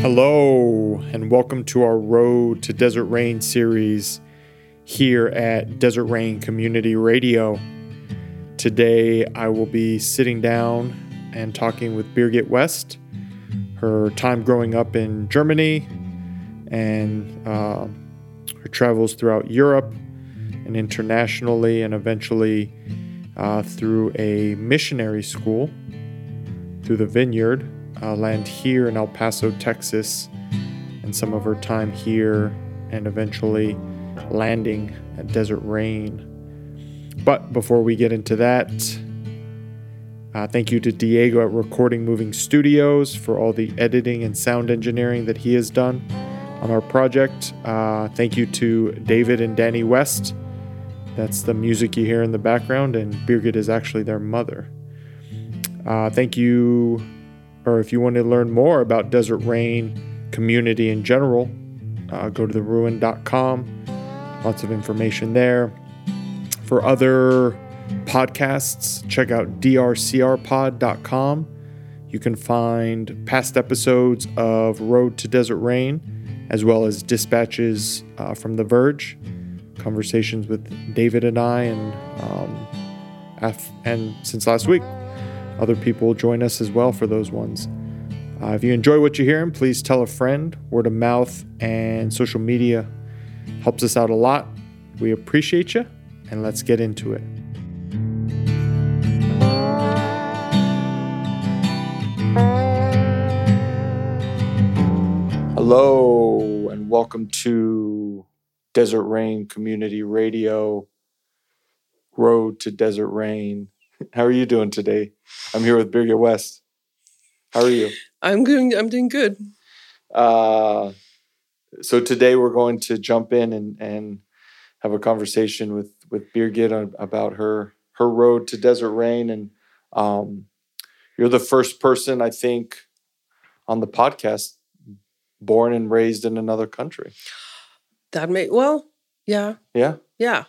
Hello, and welcome to our Road to Desert Rain series here at Desert Rain Community Radio. Today, I will be sitting down and talking with Birgit West, her time growing up in Germany, and uh, her travels throughout Europe and internationally, and eventually uh, through a missionary school through the vineyard, uh, land here in El Paso, Texas, and some of her time here, and eventually landing at Desert Rain. But before we get into that, uh, thank you to Diego at Recording Moving Studios for all the editing and sound engineering that he has done on our project. Uh, thank you to David and Danny West. That's the music you hear in the background, and Birgit is actually their mother. Uh, thank you, or if you want to learn more about Desert Rain community in general, uh, go to theruin.com. Lots of information there. For other podcasts, check out drcrpod.com. You can find past episodes of Road to Desert Rain, as well as dispatches uh, from The Verge, conversations with David and I, and um, and since last week, other people will join us as well for those ones. Uh, if you enjoy what you're hearing, please tell a friend. Word of mouth and social media helps us out a lot. We appreciate you, and let's get into it. Hello, and welcome to Desert Rain Community Radio, Road to Desert Rain. How are you doing today? I'm here with Birgit West. How are you? I'm doing. I'm doing good. Uh, so today we're going to jump in and, and have a conversation with with Birgit on, about her her road to Desert Rain, and um, you're the first person I think on the podcast born and raised in another country. That may well, yeah, Yeah, yeah,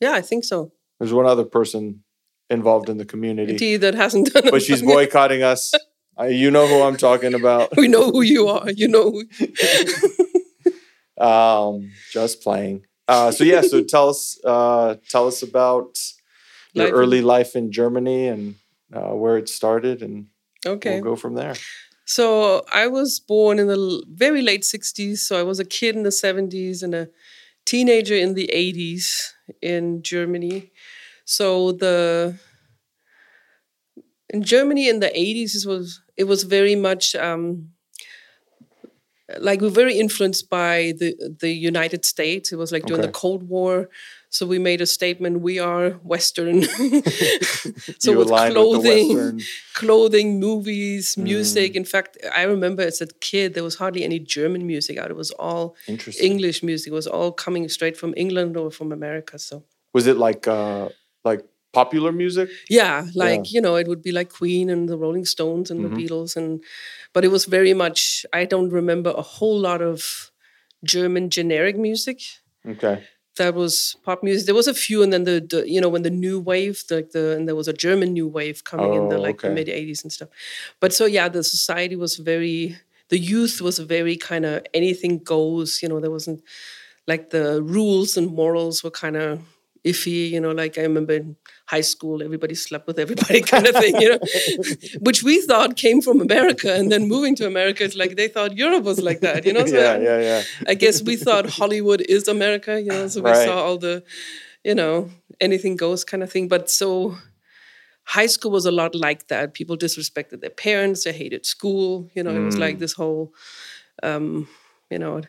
yeah. I think so. there's one other person involved in the community, that hasn't done. but she's boycotting us. I, you know who I'm talking about. we know who you are. You know. Who, Um, just playing. Uh, so yeah, so tell us, uh, tell us about your Life early life in Germany and uh, where it started, and okay. we'll go from there. So I was born in the very late '60s. So I was a kid in the '70s and a teenager in the '80s in Germany. So the in Germany in the '80s, it was it was very much. Um, like we were very influenced by the the United States. It was like during the Cold War, so we made a statement: we are Western. so with clothing, with Western. clothing, movies, music. Mm. In fact, I remember as a kid there was hardly any German music out. It was all English music. It was all coming straight from England or from America. So Was it like uh, like popular music? yeah, like you know, it would be like Queen and the Rolling Stones and Mhm. the Beatles, and but it was very much. I don't remember a whole lot of German generic music. Okay. That was pop music. There was a few, and then the, the you know when the new wave, like the and there was a German new wave coming in the Oh, like the mid '80s and stuff. But so yeah, the society was very, the youth was very kind of anything goes. You know, there wasn't like the rules and morals were kind of iffy. You know, like I remember in high school, everybody slept with everybody, kind of thing. You know, which we thought came from America, and then moving to America, it's like they thought Europe was like that. You know, so yeah, I- yeah, yeah. I guess we thought Hollywood is America, you know, so we Right. saw all the, you know, anything goes kind of thing. But so high school was a lot like that. People disrespected their parents, they hated school, you know, it was like Mm. this whole, um, you know,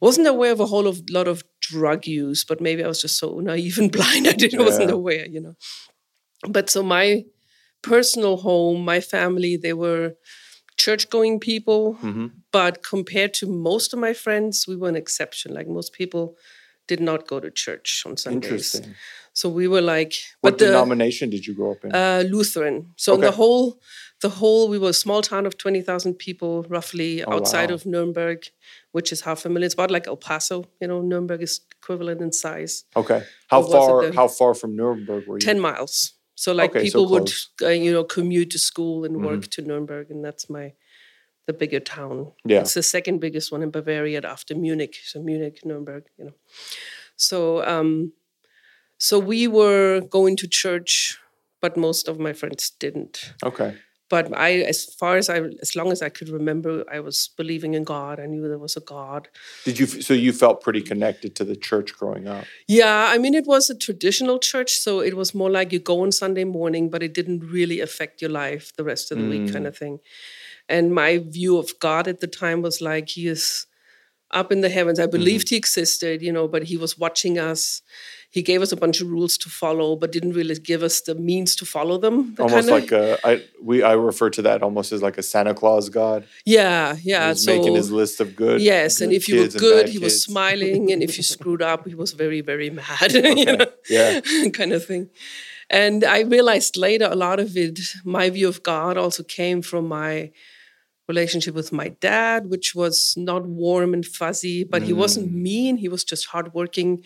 wasn't aware of a whole of, lot of drug use, but maybe I was just so naive and blind, I didn't, wasn't aware, you know. But so my personal home, my family, they were church going people hmm but compared to most of my friends, we were an exception. Like most people did not go to church on Sundays. Interesting. So we were like, What the denomination did you grow up in? uh, Lutheran. So in the whole, the whole, we were a small town of twenty thousand people, roughly Oh, outside wow. of Nuremberg, which is half a million. It's about like El Paso. You know, Nuremberg is equivalent in size, okay. How far? How far from Nuremberg were you? ten miles. So like Okay, so people would, uh, you know, commute to school and work to Nuremberg, and that's my, the bigger town. Yeah. It's the second biggest one in Bavaria after Munich. So Munich, Nuremberg, you know. So um so we were going to church, but most of my friends didn't. Okay. But I as far as I as long as I could remember, I was believing in God. I knew there was a God. Did you? So you felt pretty connected to the church growing up. Yeah, I mean, it was a traditional church, so it was more like you go on Sunday morning, but it didn't really affect your life the rest of the week, kind mm. of thing. And my view of God at the time was like, He is up in the heavens. I believed mm-hmm. He existed, you know, but He was watching us. He gave us a bunch of rules to follow, but didn't really give us the means to follow them. the Almost kinda- like a, I we I refer to that almost as like a Santa Claus god. yeah, yeah. He's so making his list of good. yes, and if you were good, he was smiling, and if you screwed up, he was very, very mad. you know? Yeah. kind of thing. And I realized later a lot of it, my view of God also came from my relationship with my dad, which was not warm and fuzzy, but he wasn't Mm. mean. He was just hardworking.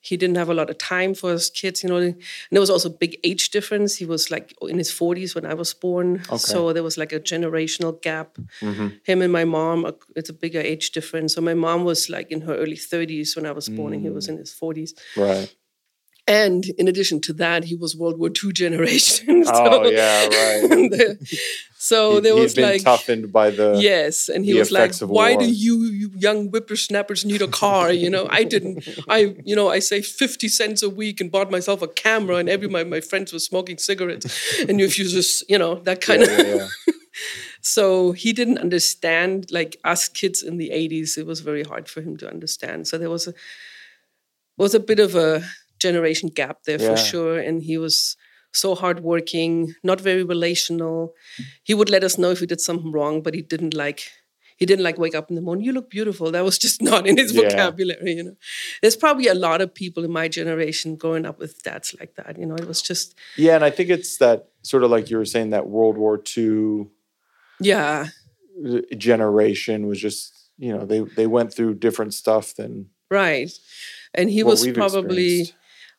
He didn't have a lot of time for his kids, you know. And there was also a big age difference. He was like in his 40s when I was born. So there was like a generational gap. Mm-hmm. Him and my mom, uh, it's a bigger age difference. So my mom was like in her early 30s when I was born, and he Mm. was in his 40s. Right. And in addition to that, he was World War II generation. Oh, so, Oh yeah. Right. the- so He- there was been like, toughened by the. yes, and he was like, "Why war." do you, you young whippersnappers need a car?" You know, I didn't. I, you know, I saved fifty cents a week and bought myself a camera, and every my, my friends were smoking cigarettes, and if you just, you know, that kind Yeah, of. yeah, yeah. So he didn't understand, like us kids in the 80s, it was very hard for him to understand. So there was a was a bit of a generation gap there Yeah. for sure. And he was so hardworking, not very relational. He would let us know if we did something wrong, but he didn't like he didn't like wake up in the morning, you look beautiful. That was just not in his Yeah. vocabulary, you know. There's probably a lot of people in my generation growing up with dads like that. You know, it was just Yeah, and I think it's that sort of like you were saying that World War II yeah. generation was just you know they they went through different stuff than Right. And he was probably.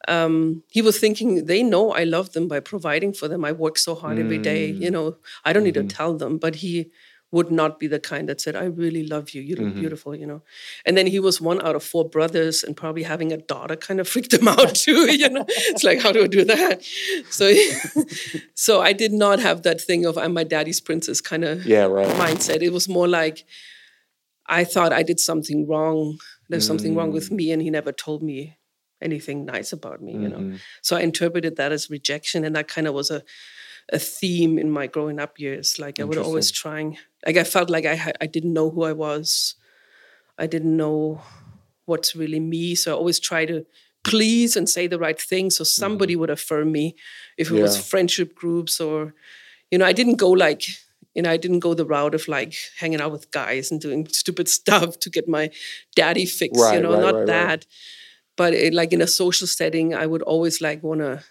Um he was thinking they know I love them by providing for them. I work so hard every day, Mm. you know. I don't need Mm-hmm. to tell them, but he would not be the kind that said, I really love you. You look Mm-hmm. beautiful, you know. And then he was one out of four brothers, and probably having a daughter kind of freaked him out too, you know. It's like, how do I do that? So so I did not have that thing of I'm my daddy's princess kind of yeah right mindset. It was more like I thought I did something wrong. There's something wrong with me, and he never told me anything nice about me, you know. Mhm. So I interpreted that as rejection, and that kind of was a a theme in my growing up years. Like I would always trying, like I felt like I had, I didn't know who I was. I didn't know what's really me. So I always try to please and say the right thing, so somebody would affirm me. If it was friendship groups or, you know, I didn't go like you know, I didn't go the route of like hanging out with guys and doing stupid stuff to get my daddy fix, you know, right, not right, right. that. But it, like in a social setting, I would always like want to,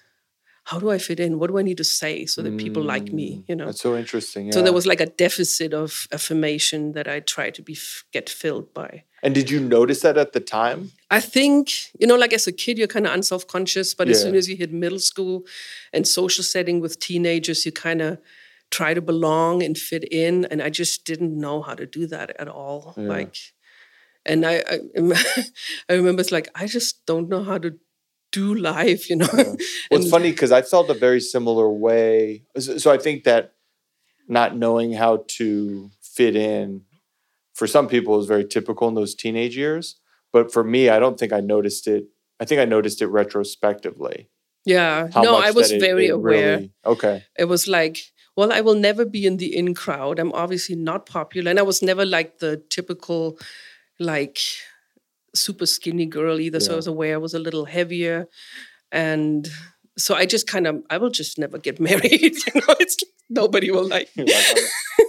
how do I fit in? What do I need to say so that people like me, you know? Mm, that's so interesting So there was like a deficit of affirmation that I tried to be f- get filled by. and did you notice that at the time I think, you know, like as a kid, you're kind of unself conscious, but as soon as you hit middle school and social setting with teenagers, you kind of try to belong and fit in. And I just didn't know how to do that at all. Like, and I, I, I remember it's like, I just don't know how to do life, you know? Well, it's funny because I felt a very similar way. So I think that not knowing how to fit in for some people is very typical in those teenage years. But for me, I don't think I noticed it. I think I noticed it retrospectively. yeah. No, I was it- very it aware. really- okay. it was like well i will never be in the in crowd i'm obviously not popular and i was never like the typical like super skinny girl either so i was aware i was a little heavier and so i just kind of i will just never get married you know it's nobody will like me like,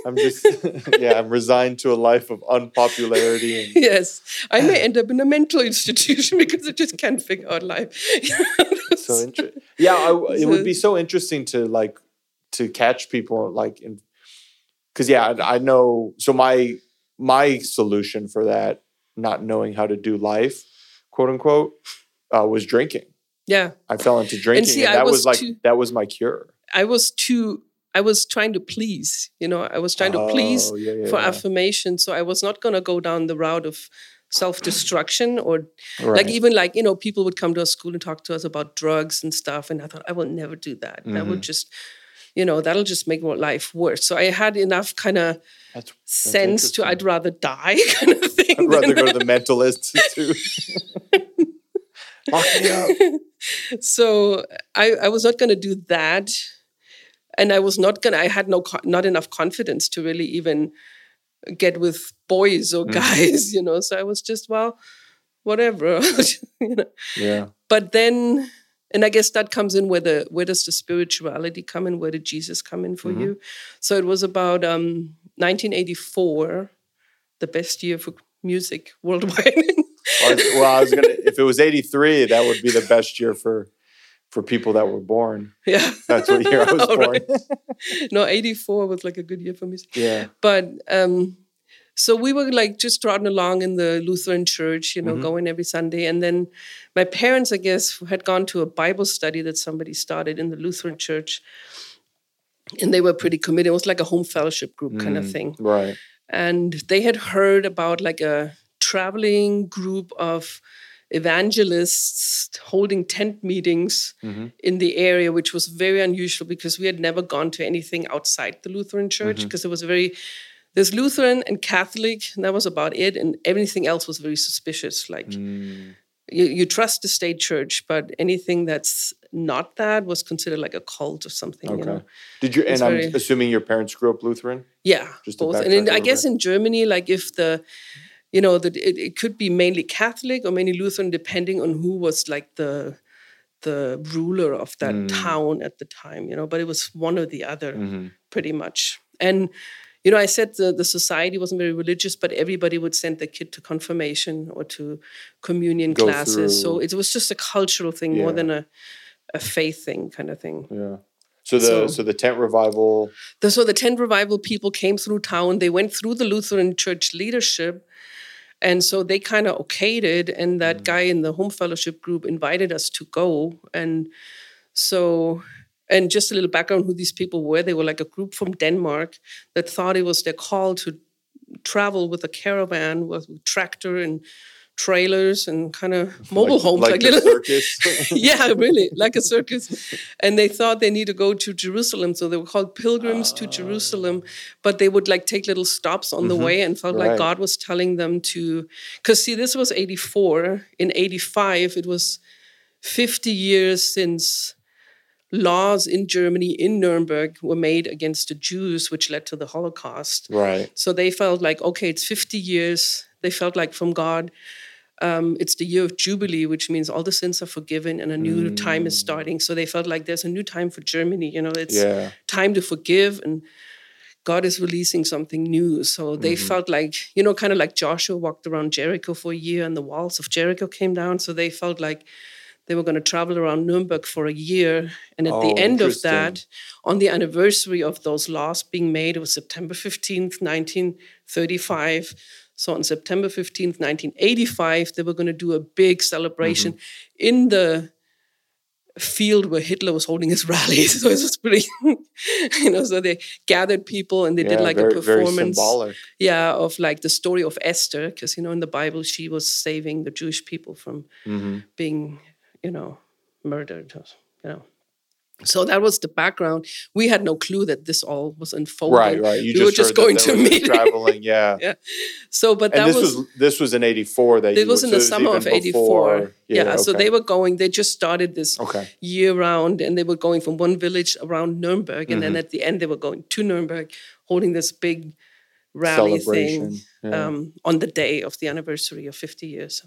I'm, I'm just yeah. I'm resigned to a life of unpopularity and yes i may end up in a mental institution because i just can't figure out life so interesting. Yeah, I, it would be so interesting to like to catch people like in because yeah, I, I know. So my my solution for that, not knowing how to do life, quote unquote, uh, was drinking. yeah I fell into drinking, and, see, I that was was, like too- that was my cure. I was too I was trying to please, you know, I was trying to please Oh, yeah, yeah, for yeah. affirmation. So I was not going to go down the route of self destruction or Right. like even like, you know, people would come to our school and talk to us about drugs and stuff. And I thought, I will never do that. That Mm-hmm. would just, you know, that'll just make my life worse. So I had enough kind of sense to. I'd rather die kind of thing. I'd rather go to the mentalist too. Lock me up. so I, I was not going to do that and i was not going to i had no not enough confidence to really even get with boys or mm. guys you know so i was just well whatever you know Yeah. but then and i guess that comes in where the where does the spirituality come in where did jesus come in for you so it was about um 1984 the best year for music worldwide I was- well, I was gonna. If it was '83, that would be the best year for for people that were born. yeah That's what year I was born. right. no 84 was like a good year for music Yeah. but um so we were like just trotting along in the lutheran church you know Mm-hmm. going every sunday and then my parents i guess had gone to a bible study that somebody started in the lutheran church and they were pretty committed it was like a home fellowship group kind Mm. of thing Right. and they had heard about like a traveling group of evangelists holding tent meetings Mhm. in the area which was very unusual because we had never gone to anything outside the lutheran church because it was very there's lutheran and catholic and that was about it and everything else was very suspicious like Mm. you, you trust the state church but anything that's not that was considered like a cult or something you Okay. know Did you? And I'm assuming your parents grew up Lutheran. Yeah, Just both. And in, I guess in Germany, like if the, you know, that it, it could be mainly Catholic or mainly Lutheran, depending on who was like the the ruler of that Mm. town at the time, you know. But it was one or the other, Mm-hmm. pretty much. And you know, I said the, the society wasn't very religious, but everybody would send their kid to confirmation or to communion Go classes. So it was just a cultural thing more than a a faith thing, kind of thing. Yeah. So the so, So- the tent revival. The, so the tent revival people came through town. They went through the Lutheran church leadership. And so they kind of okayed it. And that mm. guy in the home fellowship group invited us to go. And so, and just a little background who these people were they were like a group from Denmark that thought it was their call to travel with a caravan with a tractor and trailers and kind of mobile like, homes, like, like, little, circus. yeah, really, like a circus. And they thought they need to go to Jerusalem, so they were called pilgrims to Jerusalem. Ah. But they would like take little stops on the mm-hmm. way, and felt Right. like God was telling them to. Because see, this was eighty four. In eighty five, it was fifty years since laws in Germany in Nuremberg were made against the Jews, which led to the Holocaust. right. So they felt like, okay, it's 50 years. They felt like from God, um, it's the year of Jubilee, which means all the sins are forgiven and a new time is starting. So they felt like there's a new time for Germany. You know, it's Yeah. time to forgive and God is releasing something new. So they felt like, you know, kind of like Joshua walked around Jericho for a year and the walls of Jericho came down. So they felt like they were going to travel around Nuremberg for a year. And at Oh, the end of that, on the anniversary of those laws being made, it was September 15th, 1935. So on September 15th, 1985, they were going to do a big celebration Mm-hmm. in the field where Hitler was holding his rallies. So it was pretty, you know, so they gathered people and they did like very, a performance. Yeah, of like the story of Esther, because you know in the Bible she was saving the Jewish people from Mhm. being, you know, murdered. Us, you know, so that was the background. We had no clue that this all was unfolding. Right, right. You we just were just going to meet. traveling. Yeah. Yeah. So, but And that this was, was, this was in '84 that it was in the summer of '84. before- Yeah. So they were going. They just started this Okay. year round, and they were going from one village around Nuremberg, and then Mm-hmm. at the end they were going to Nuremberg, holding this big rally thing Yeah. um, on the day of the anniversary of 50 years.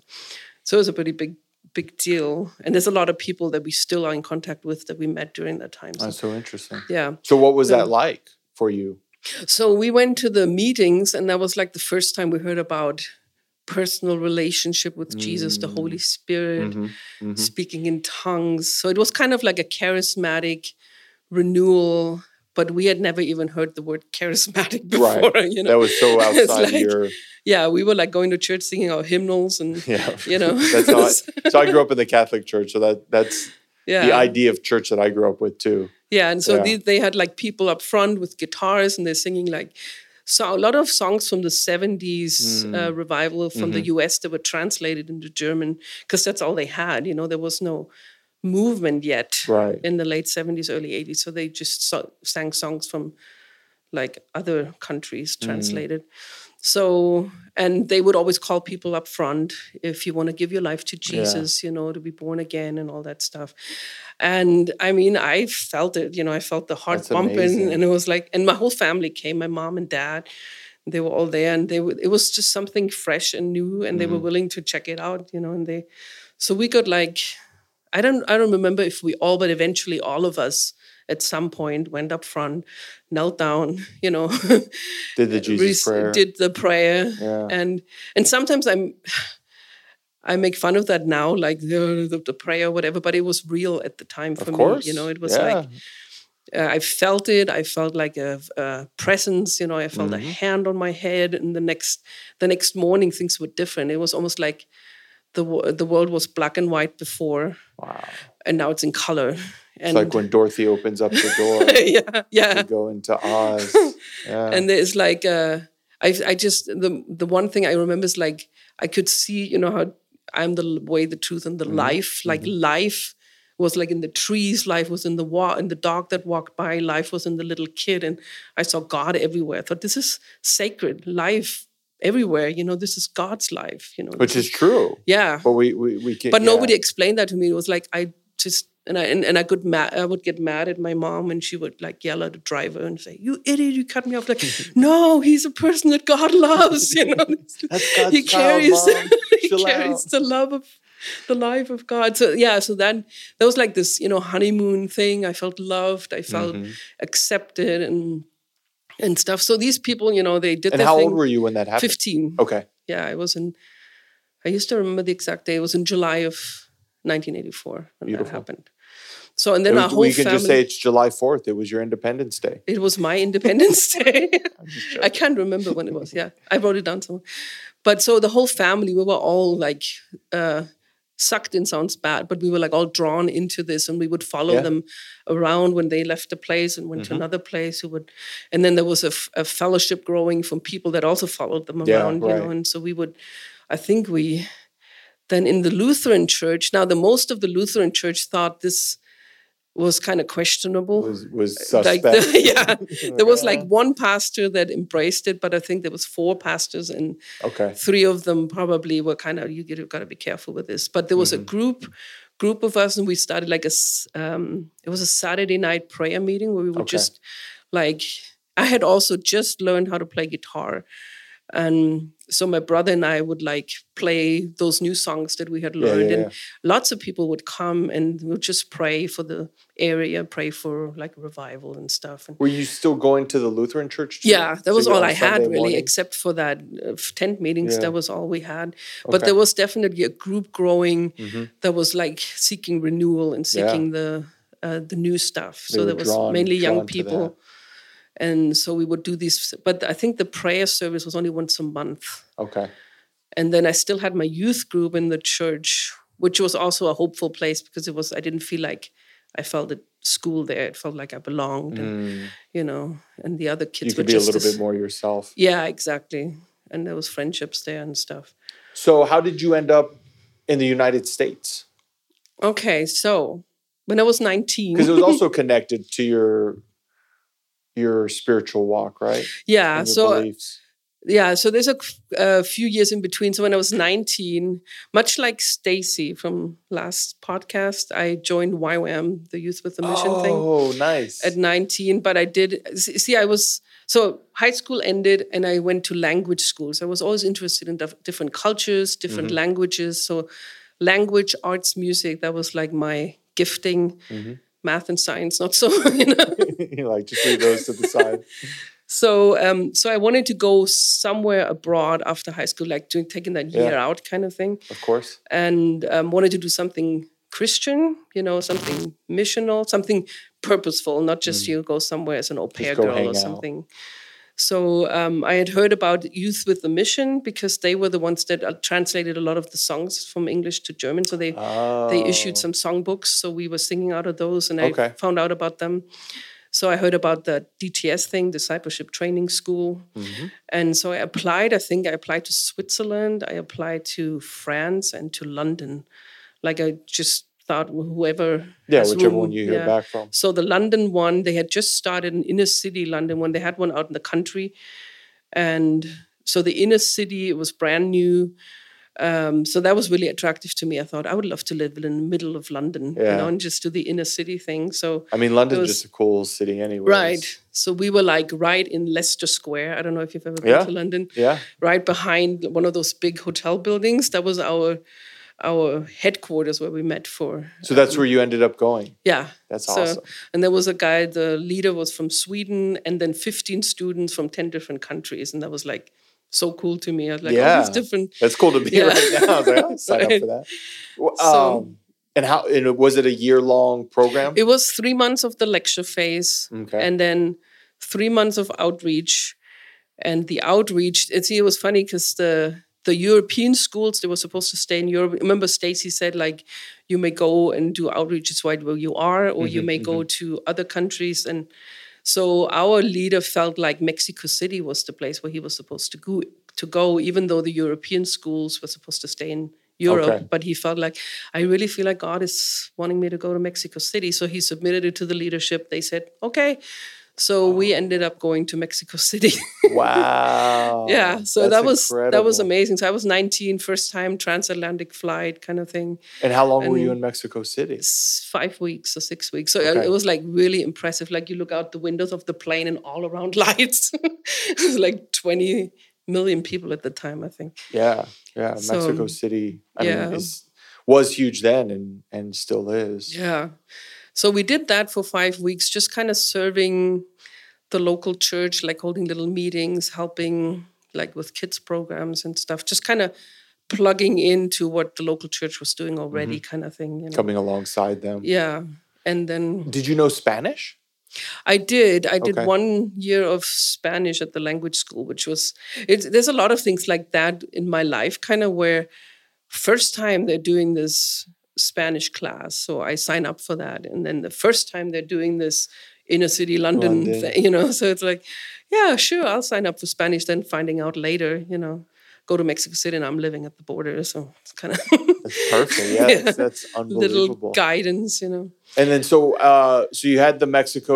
So it was a pretty big, big deal. And there's a lot of people that we still are in contact with that we met during that time. So, That's so interesting. yeah. So what was So- that like for you? So we went to the meetings, and that was like the first time we heard about personal relationship with Jesus, the Holy Spirit, Mhm, mhm. speaking in tongues. So it was kind of like a charismatic renewal. But we had never even heard the word charismatic before, Right. you know. That was so outside like- your yeah, we were like going to church singing our hymnals and yeah. you know. that's I, so I grew up in the Catholic Church, so that that's yeah. the idea of church that I grew up with too. Yeah, and so Yeah. They, they had like people up front with guitars, and they're singing like so a lot of songs from the 70s Mm. uh, revival from Mm-hmm. the US that were translated into German because that's all they had. You know, there was no movement yet Right. in the late 70s, early 80s. So they just so- sang songs from like other countries Mm. translated. So, and they would always call people up front if you want to give your life to Jesus, you know, to be born again and all that stuff. And I mean, I felt it, you know, I felt the heart That's bumping, amazing. and it was like, and my whole family came, my mom and dad, they were all there, and they would, it was just something fresh and new, and they were willing to check it out, you know, and they, so we got like, I don't, I don't remember if we all, but eventually all of us at some point went up front, knelt down, you know, Did the Jesus prayer. did the prayer Yeah. and and sometimes i'm i make fun of that now like the, the, the prayer whatever but it was real at the time for of course. me you know it was yeah. like uh, i felt it i felt like a, a presence you know i felt Mm-hmm. a hand on my head and the next the next morning things were different it was almost like the the world was black and white before Wow. and now it's in color. It's like when Dorothy opens up the door. Yeah yeah. To go into Oz. Yeah. and there's like uh I, I just the the one thing I remember is like I could see you know how I'm the way the truth and the life. Like life was like in the trees. Life was in the wa- in the dog that walked by. Life was in the little kid. And I saw God everywhere. I thought this is sacred. Life everywhere you know this is God's life you know Which is true. yeah But we we, we can but yeah. nobody explained that to me. It was like I just and I and, and I could ma- I would get mad at my mom and she would like yell at the driver and say, "You idiot! You cut me off!" Like, no, he's a person that God loves. You know, he carries Mom. he Chill carries out. the love of the life of God. So yeah, so then that was like this you know honeymoon thing. I felt loved. I felt Mm-hmm. accepted and and stuff. So these people, you know, they did. And how thing. old were you when that happened? Fifteen Okay. yeah, I was in. I used to remember the exact day. It was in July of 1984 when Beautiful. that happened. So and then It our was- whole we can family. just say it's July 4th. It was your Independence Day. it was my Independence Day. I can't remember when it was. Yeah, I wrote it down somewhere. But so the whole family, we were all like uh, sucked in sounds bad, but we were like all drawn into this, and we would follow Yeah. Mm-hmm. them around when they left a place and went to another place. Who would, and then there was a, f- a fellowship growing from people that also followed them Yeah, around, you know. And so we would, I think we, then in the Lutheran church. Now the most of the Lutheran church thought this was kind of questionable Was was like suspect. the, yeah there was like one pastor that embraced it but i think there was four pastors and okay. three of them probably were kind of you get got to be careful with this but there was Mm-hmm. a group group of us and we started like a s- um, it was a saturday night prayer meeting where we would Okay. just like i had also just learned how to play guitar and so my brother and i would like play those new songs that we had Yeah, learned yeah, and lots of people would come and would just pray for the area pray for like revival and stuff and Were you still going to the Lutheran church? too? yeah, that was you- all I had really, morning? except for that uh, tent meetings. Yeah. That was all we had. But Okay. there was definitely a group growing Mhm. that was like seeking renewal and seeking the uh, the new stuff. They so there was mainly young people, and so we would do these. But I think the prayer service was only once a month, Okay. and then I still had my youth group in the church, which was also a hopeful place because it was. I didn't feel like I felt at school there. It felt like I belonged, and, Mm. you know, and the other kids You could were be a little as- bit more yourself. yeah, exactly. And there was friendships there and stuff. So how did you end up in the United States? Okay, so when I was 19, Because it was also connected to your your spiritual walk, right? yeah, so beliefs. yeah, so there's a, a few years in between. So when I was 19, much like Stacy from last podcast, I joined YWAM, the Youth with a Mission thing. Oh, nice. at 19 but i did see i was so high school ended and i went to language schools i was always interested in dif- different cultures different Mm-hmm. languages so language arts music that was like my gifting Mm-hmm. math and science not so you know you like just leave those to the side. so um so i wanted to go somewhere abroad after high school like doing taking that year Yeah. out kind of thing Of course. and um, wanted to do something Christian, you know, something missional, something purposeful, not just you go somewhere as an au pair Mm. girl or out. something. So um, I had heard about Youth with the Mission because they were the ones that uh, translated a lot of the songs from English to German. So they they issued Oh. some songbooks. So we were singing out of those, and Okay. I found out about them. So I heard about the DTS thing, Discipleship Training School, Mm-hmm. and so I applied. I think I applied to Switzerland, I applied to France, and to London. Like I just thought whoever Yeah, whichever room, one you hear yeah. back from. So the London one, they had just started an inner city London one. They had one out in the country, and so the inner city it was brand new. Um, so that was really attractive to me. I thought I would love to live in the middle of London, you know, and just do the inner city thing. So I mean, London's was- just a cool city anyway. right, so we were like right in Leicester Square. I don't know if you've ever been Yeah. to London. Yeah. Right behind one of those big hotel buildings. That was our our headquarters where we met for So that's where you ended up going. yeah. That's so, awesome. And there was a guy, the leader was from Sweden, and then 15 students from 10 different countries. And that was like so cool to me. I was like, all Yeah. these different. That's cool to be Yeah. right now. I was like, I'll sign up for that. Well, So- Um, and how? And was it a year long program? It was three months of the lecture phase, Okay. and then three months of outreach. And the outreach, it's, it was funny because the the European schools they were supposed to stay in Europe. Remember, Stacy said like, you may go and do outreaches right where you are, or you may go to other countries. And so our leader felt like Mexico City was the place where he was supposed to go. To go, even though the European schools were supposed to stay in Europe, Okay. but he felt like I really feel like God is wanting me to go to Mexico City. So he submitted it to the leadership. They said, okay. So we ended up going to Mexico City. wow. yeah. So That's that was that was amazing. So I was 19, first time transatlantic flight kind of thing. And how long were you in Mexico City? Five weeks or six weeks. So Okay. it was like really impressive. Like you look out the windows of the plane and all around lights. it was like 20 million people at the time, I think. Yeah. Yeah. So, Mexico City. I yeah. mean, is, was huge then and and still is. Yeah. So we did that for five weeks, just kind of serving the local church, like holding little meetings, helping like with kids programs and stuff, just kind of plugging into what the local church was doing already, mm-hmm. kind of thing. You know? Coming alongside them. Yeah. And then Did you know Spanish? I did. I did Okay. one year of Spanish at the language school, which was it's there's a lot of things like that in my life, kind of where first time they're doing this Spanish class, so I sign up for that, and then the first time they're doing this inner city London, London. thing, you know, so it's like, yeah, sure, I'll sign up for Spanish. Then finding out later, you know, go to Mexico City, and I'm living at the border, so it's kind of perfect. Yeah, Yeah. That's, that's little guidance, you know. And then so uh so you had the Mexico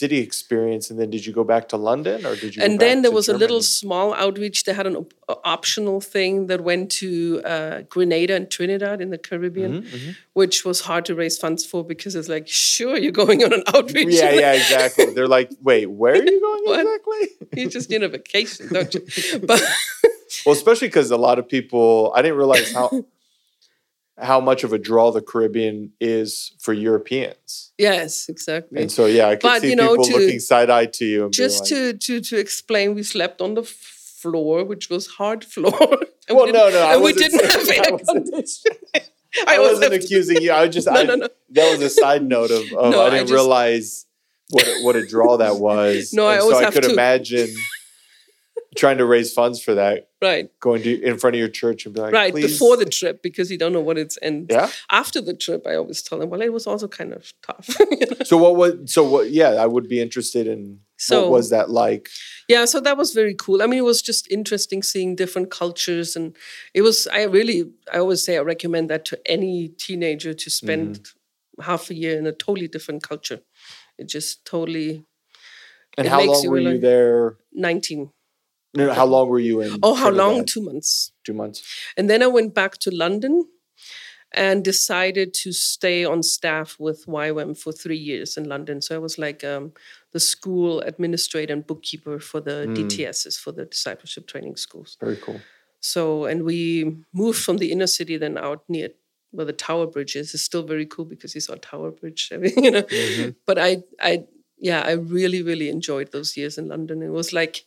City experience and then did you go back to London or did you go and then there was a little small outreach. They had an op- uh, optional thing that went to uh, Grenada and Trinidad in the Caribbean, Mm-hmm, which was hard to raise funds for because it's like, sure, you're going on an outreach. Yeah, yeah, exactly. They're like, "Wait, where are you going exactly?" you just need a vacation, don't you? But Well, especially cuz a lot of people I didn't realize how how much of a draw the Caribbean is for Europeans. yes, exactly. And so yeah, I could But, see you know, people to- looking side-eye to you and just like, to, to to explain, we slept on the floor, which was hard floor. And Well, we no, no, I and we wasn't didn't have I air wasn't- conditioning. I was wasn't accusing you. I just No, I, no, no. that was a side note of, of No, I I didn't just- realize what a- what a draw that was. No, I And always so I could to- imagine trying to raise funds for that, Right, going to in front of your church and be like, right. Please. Before the trip, because you don't know what it's and yeah. after the trip, I always tell them, well, it was also kind of tough. So what was so what? Yeah, I would be interested in So- what was that like? yeah, so that was very cool. I mean, it was just interesting seeing different cultures, and it was. I really, I always say, I recommend that to any teenager to spend Mm-hmm. half a year in a totally different culture. It just totally And It how makes long you were you there? nineteen. No, no, how long were you in? Oh, how long? Two months. Two months. And then I went back to London and decided to stay on staff with YWAM for three years in London. So I was like um, the school administrator and bookkeeper for the DTSs, for the discipleship training schools. Very cool. So, and we moved from the inner city then out near where the Tower Bridge is. It's still very cool because you saw Tower Bridge, I mean, you know. But I, I, yeah, I really, really enjoyed those years in London. It was like,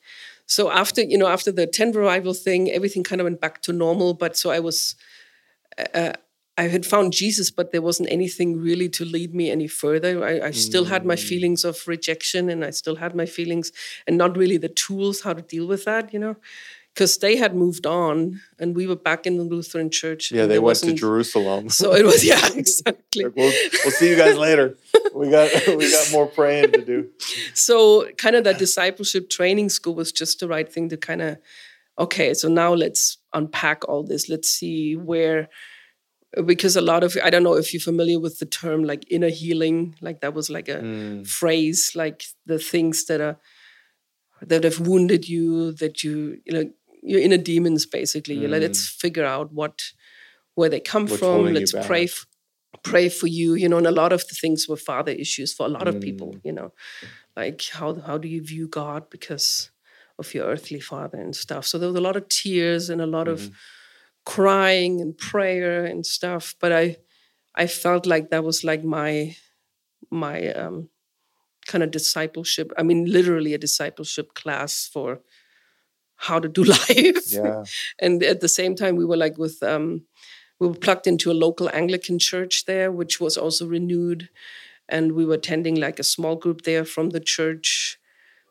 so after, you know, after the tent revival thing, everything kind of went back to normal. But so I was, uh, I had found Jesus, but there wasn't anything really to lead me any further. I, I still had my Mm. feelings of rejection and I still had my feelings and not really the tools how to deal with that, you know, because they had moved on and we were back in the Lutheran church. Yeah, they went to Jerusalem. So it was, yeah, exactly. We'll, we'll see you guys later. We got we got more praying to do. so kind of that discipleship training school was just the right thing to kind of okay so now let's unpack all this let's see where because a lot of i don't know if you're familiar with the term like inner healing like that was like a Mm, phrase like the things that are that have wounded you that you you know your inner demons basically you know, let's figure out what where they come Mm. What's from let's pray f- pray for you you know and a lot of the things were father issues for a lot of people Mm. you know like how how do you view god because of your earthly father and stuff so there was a lot of tears and a lot Mm-hmm. of crying and prayer and stuff but i i felt like that was like my my um kind of discipleship i mean literally a discipleship class for how to do life yeah. and at the same time we were like with um we were plugged into a local anglican church there which was also renewed and we were attending like a small group there from the church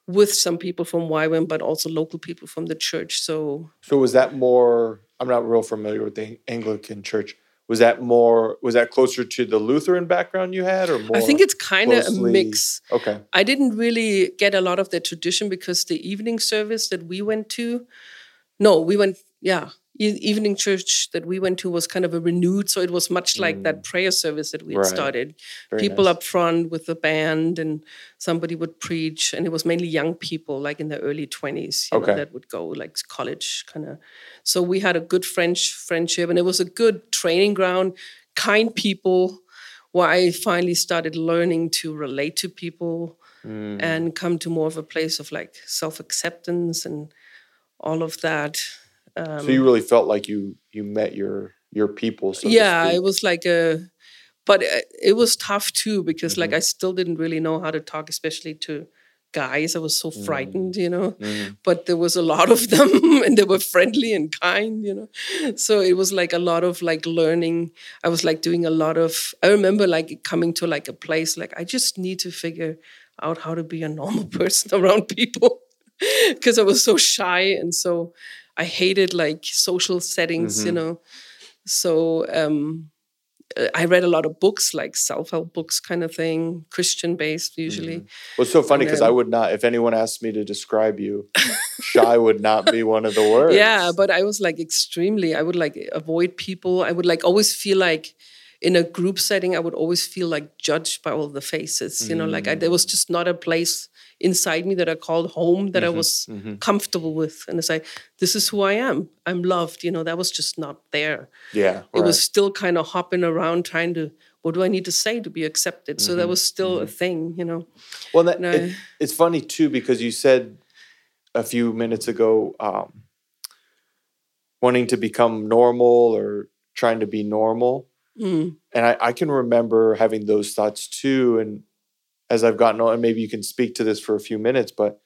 with some people from YWAM, but also local people from the church. So So was that more? I'm not real familiar with the Anglican Church. Was that more? Was that closer to the Lutheran background you had, or more? I think it's kind of a mix. Okay. I didn't really get a lot of the tradition because the evening service that we went to, no, we went, yeah, evening church that we went to was kind of a renewed. So it was much like that prayer service that we had Mm. Right. started. Very people nice. up front with the band and somebody would preach and it was mainly young people like in their early 20s you know, Okay. that would go like college kind of so we had a good french friendship and it was a good training ground kind people where i finally started learning to relate to people Mm. and come to more of a place of like self-acceptance and all of that um, so you really felt like you you met your your people. So yeah it was like a but uh, it was tough too because Mm-hmm. like i still didn't really know how to talk especially to guys i was so frightened you know Mm. but there was a lot of them and they were friendly and kind you know so it was like a lot of like learning i was like doing a lot of i remember like coming to like a place like i just need to figure out how to be a normal person around people because i was so shy and so i hated like social settings you Mhm. know so um uh, I read a lot of books, like self-help books, kind of thing, Christian-based usually. Well, it's so funny because I would not. If anyone asked me to describe you, shy would not be one of the words. Yeah, but I was like extremely. I would like avoid people. I would like always feel like in a group setting, I would always feel like judged by all the faces. You know, like I, mm. there was just not a place inside me that I called home that I mm-hmm, was mm-hmm. comfortable with, and it's like this is who I am. I'm loved. You know, that was just not there. yeah. It right. was still kind of hopping around trying to. What do I need to say to be accepted? So that mm-hmm, was still a thing, you know. Well, that, No. it, it's funny too because you said a few minutes ago um, wanting to become normal or trying to be normal, Mm. and I, I can remember having those thoughts too. And as I've gotten on, and maybe you can speak to this for a few minutes, but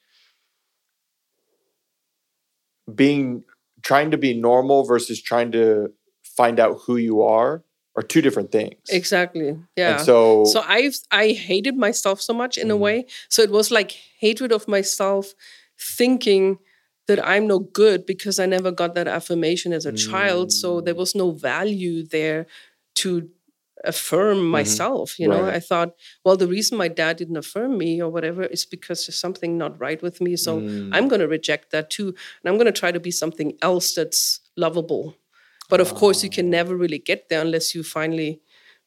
being trying to be normal versus trying to find out who you are are two different things. Exactly. Yeah. And so, so I've I hated myself so much in a Mhm. way. So it was like hatred of myself, thinking that I'm no good because I never got that affirmation as a child. So Mm. there was no value there to affirm myself. You know, Mm-hmm. Right. I thought, well, the reason my dad didn't affirm me or whatever is because there's something not right with me. So Mm. I'm going to reject that too, and I'm going to try to be something else that's lovable. But of course, you can never really get there unless you finally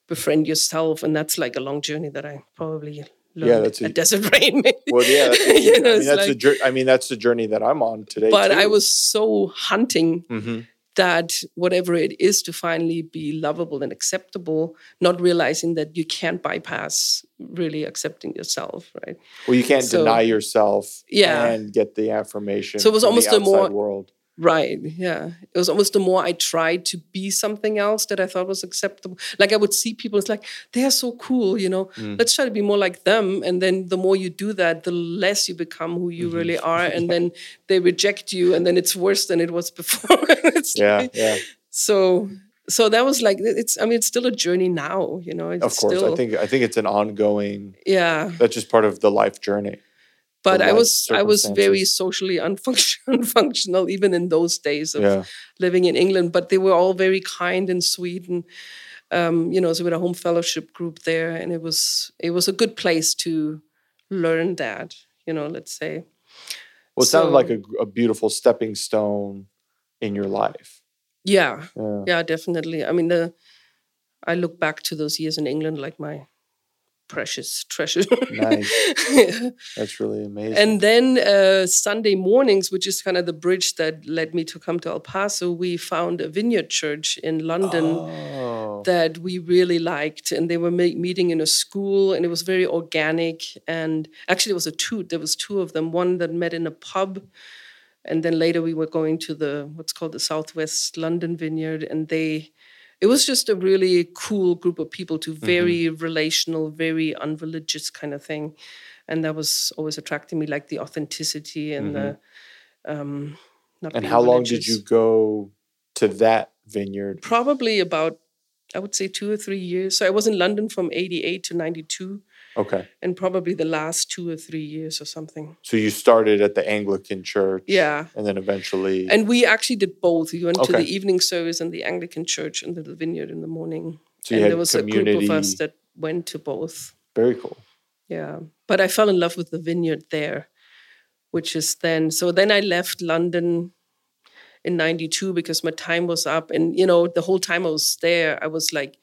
befriend yourself, and that's like a long journey that I probably learned that's a- at Desert Rain. well, yeah, that's, You know, I mean, that's the like- jour- I mean, that's the journey that I'm on today. but I was so hunting Mhm. That whatever it is to finally be lovable and acceptable, not realizing that you can't bypass really accepting yourself, right? Well, you can't So- deny yourself Yeah. and get the affirmation. So it was almost a more- world. Right. Yeah. It was almost the more I tried to be something else that I thought was acceptable. Like I would see people, it's like, they are so cool, you know, Mm. let's try to be more like them. And then the more you do that, the less you become who you Mm-hmm. really are. And then they reject you. And then it's worse than it was before. Yeah, like- yeah. So so that was like it's. I mean, it's still a journey now. You know, it's Of course, Still, I think I think it's an ongoing. Yeah, That's just part of the life journey. But I was I was very socially unfunction, unfunctional even in those days of Yeah. living in England. But they were all very kind and sweet, and um, you know, so we had a home fellowship group there, and it was it was a good place to learn that. You know, let's say. Well, it sounded like a, a beautiful stepping stone in your life. Yeah, Yeah. yeah, definitely. I mean, the I look back to those years in England like my precious treasure. Nice. That's really amazing. And then uh, Sunday mornings, which is kind of the bridge that led me to come to El Paso, we found a vineyard church in London oh, that we really liked. And they were ma- meeting in a school, and it was very organic. And actually, it was a two. There was two of them. One that met in a pub, and then later we were going to the what's called the Southwest London Vineyard, and they. It was just a really cool group of people, to Very relational, very unreligious kind of thing. And that was always attracting me like the authenticity and the um not and how long did you go to that vineyard? probably about i would say two or three years. So i was in london from 88 to 92 Okay. and probably the last two or three years or something So you started at the Anglican church. yeah And then eventually. and we actually did both we went to the evening service in the anglican church and the vineyard in the morning so you and had there was community. a group of us that went to both Very cool. Yeah. But I fell in love with the vineyard there, which is then so then I left London in 92 because my time was up and you know the whole time I was there I was like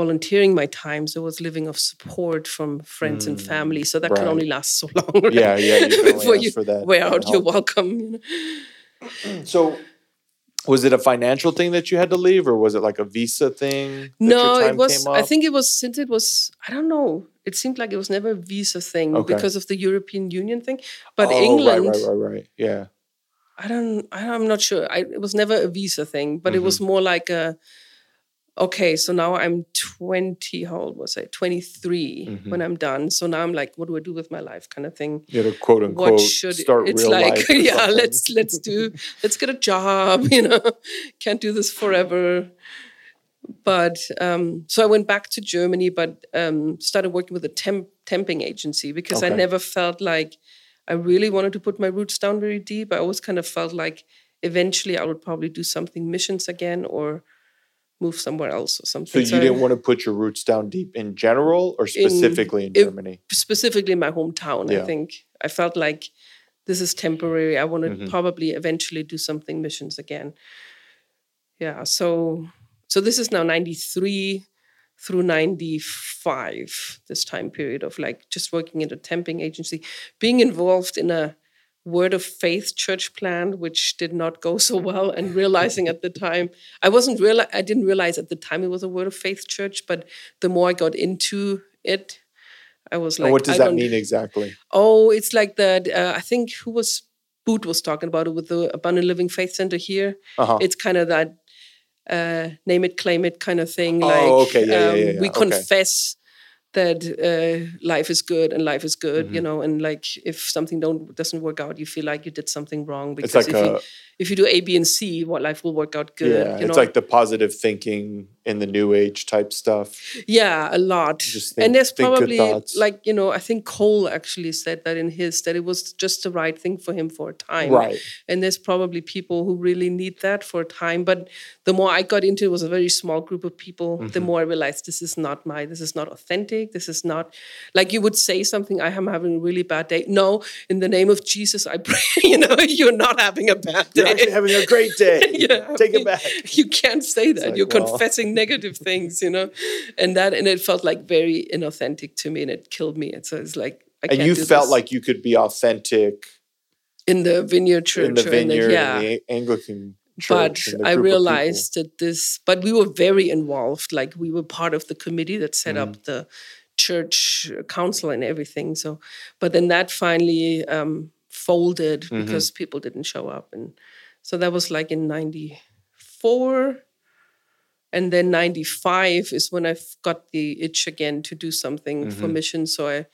volunteering my time so I was living off support from friends and family so that can Mm, only last so long right? Yeah, yeah. You before you for that. wear out you're welcome you know? So was it a financial thing that you had to leave or was it like a visa thing? that your no it was I think it was since it was I don't know it seemed like it was never a visa thing Okay. because of the European Union thing but Oh, England Right, right, right, right. Yeah. I don't. I- I'm not sure. I, it was never a visa thing, but it was more like a. Okay, so now I'm 20. How old was I? 23 when I'm done. So now I'm like, what do I do with my life, kind of thing. You had quote unquote What should start it's real like? life. Yeah, something. let's let's do. Let's get a job. You know, can't do this forever. But um, so I went back to Germany, but um, started working with a temp temping agency because I never felt like I really wanted to put my roots down very deep. I always kind of felt like eventually I would probably do something missions again or move somewhere else or something. So you didn't want to put your roots down deep in general or specifically in, it- Germany? specifically my hometown. Yeah. I think I felt like this is temporary. I want to Mhm. probably eventually do something missions again. Yeah. So so this is now ninety three through 95 this time period of like just working in a temping agency being involved in a word of faith church plan which did not go so well and realizing at the time i wasn't real i didn't realize at the time it was a word of faith church but the more i got into it i was like and what does I that mean exactly? Oh, it's like that. Uh, I think who was Boot was talking about it with the Abundant Living Faith Center here. Uh-huh. It's kind of that uh, name it, claim it kind of thing. Oh, like um, okay. Yeah, yeah, yeah, we. Okay. confess that uh, life is good and life is good, Mm-hmm. you know, and like if something don't doesn't work out, you feel like you did something wrong because like if a you if you do A, B, and C, what life will work out good. yeah, it's know? like the positive thinking in the new age type stuff. Yeah, a lot. Think- and there's probably like you know, I think Cole actually said that in his that it was just the right thing for him for a time. Right. And there's probably people who really need that for a time. But the more I got into it, was a very small group of people. Mm-hmm. The more I realized this is not my, this is not authentic. This is not like you would say something. I am having a really bad day. No, in the name of Jesus, I pray. You know, you're not having a bad day. You're actually having a great day. Yeah, I Take mean, it back. You can't say that. like, You're well. confessing negative things, you know, and that and it felt like very inauthentic to me, and it killed me. And so it's like I And you felt this. like you could be authentic in the vineyard church in the vineyard, yeah. in the Anglican church. but I realized that this, but we were very involved. Like we were part of the committee that set Mm. up the church council and everything. So, but then that finally um, folded Mm-hmm. because people didn't show up, and so that was like in '94. And then '95 is when i've got the itch again to do something for Mm-hmm. mission. So I,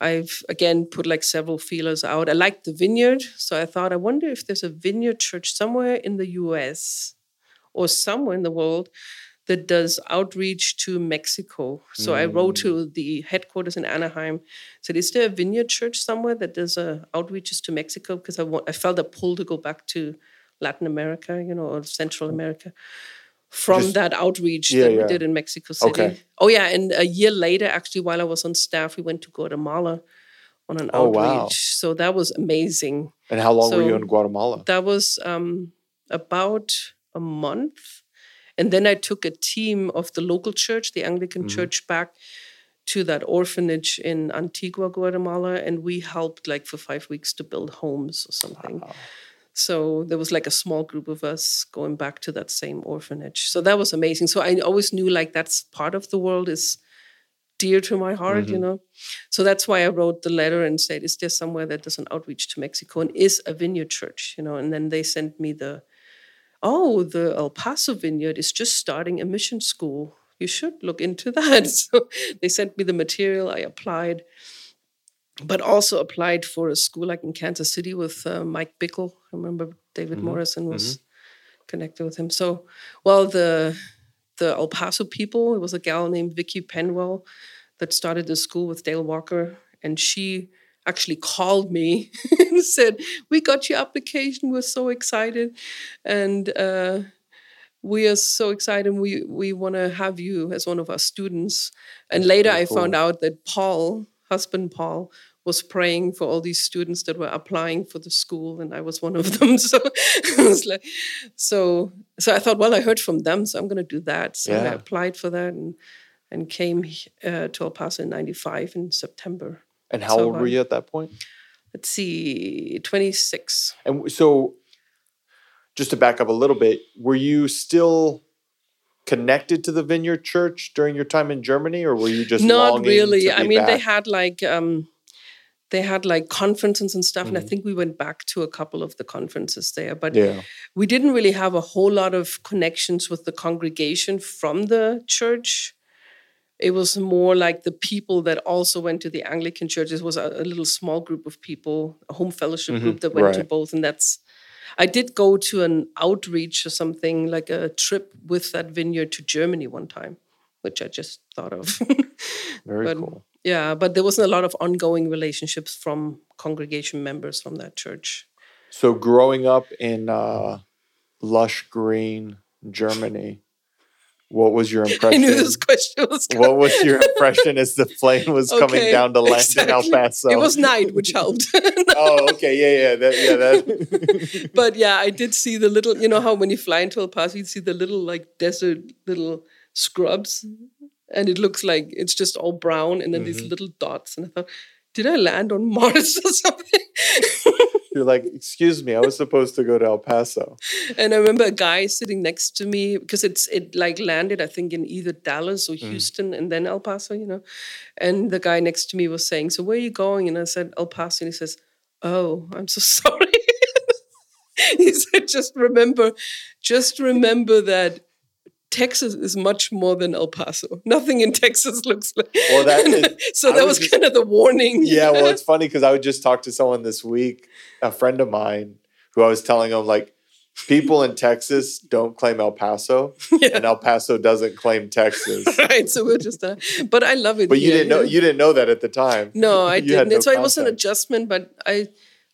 I've again put like several feelers out. I like the vineyard, so I thought, I wonder if there's a vineyard church somewhere in the U.S. or somewhere in the world that does outreach to Mexico. So I wrote to the headquarters in Anaheim. Said, "Is there a vineyard church somewhere that does uh, outreaches to Mexico?" Because I I felt a pull to go back to Latin America, you know, or Central America from Just- that outreach Yeah, that yeah. we did in Mexico City. Okay. Oh yeah, and a year later, actually, while I was on staff, we went to Guatemala on an Oh, outreach. wow. So that was amazing. And how long were you in Guatemala? That was um, about a month. And then I took a team of the local church, the Anglican church, back to that orphanage in Antigua, Guatemala. And we helped like for five weeks to build homes or something. So there was like a small group of us going back to that same orphanage. So that was amazing. So I always knew like that's part of the world is dear to my heart, you mm-hmm. know. So that's why I wrote the letter and said, "Is there somewhere that does an outreach to Mexico and is a vineyard church?" You know, and then they sent me the, "Oh, the El Paso Vineyard is just starting a mission school. You should look into that." So they sent me the material. I applied, but also applied for a school like in Kansas City with uh, Mike Bickle. I remember David Morrison was connected with him. So, well, the the El Paso people, it was a gal named Vicki Penwell that started the school with Dale Walker, and she actually called me and said, "We got your application. We're so excited, and uh, we are so excited. We we want to have you as one of our students." And later, I found out that Paul, husband Paul, was praying for all these students that were applying for the school, and I was one of them. So I like, so so I thought, well, I heard from them, so I'm going to do that. So I applied for that and and came uh, to El Paso in '95 in September. And how So, old were um, you at that point? Let's see, 26. And so, just to back up a little bit, were you still connected to the Vineyard Church during your time in Germany, or were you just Not really. I mean, they had like um, they had like conferences and stuff, and Mm-hmm. I think we went back to a couple of the conferences there. But yeah, we didn't really have a whole lot of connections with the congregation from the church. It was more like the people that also went to the Anglican church. It was a, a little small group of people, a home fellowship group that went to Mm-hmm. both, and that's. I did go to an outreach or something like a trip with that vineyard to Germany one time, which I just thought of. very but cool. Yeah, but there wasn't a lot of ongoing relationships from congregation members from that church. So, growing up in uh, lush green Germany, what was your impression? I knew this question was coming. what was your impression as the plane was coming down to land in El. Paso? It was night, which helped. oh, okay, yeah, yeah, that, yeah, that. but yeah, I did see the little. You know how when you fly into El Paso, you see the little like desert little scrubs, and it looks like it's just all brown, and then these mm-hmm. little dots. And I thought, did I land on Mars or something? You're like, excuse me, I was supposed to go to El Paso. And I remember a guy sitting next to me because it's it like landed, I think, in either Dallas or mm. Houston and then El Paso, you know. And the guy next to me was saying, So where are you going? And I said, El Paso. And he says, Oh, I'm so sorry. he said, just remember, just remember that Texas is much more than El Paso. Nothing in Texas looks like. Well, that is- so that was was just- kind of the warning. Yeah, well, it's funny because I would just talk to someone this week, a friend of mine, who I was telling him like, people in Texas don't claim El Paso, and El Paso doesn't claim Texas. right. So we're just, uh, but I love it. But you didn't know know? you didn't know that at the time. No, I didn't. no so it was an adjustment, but I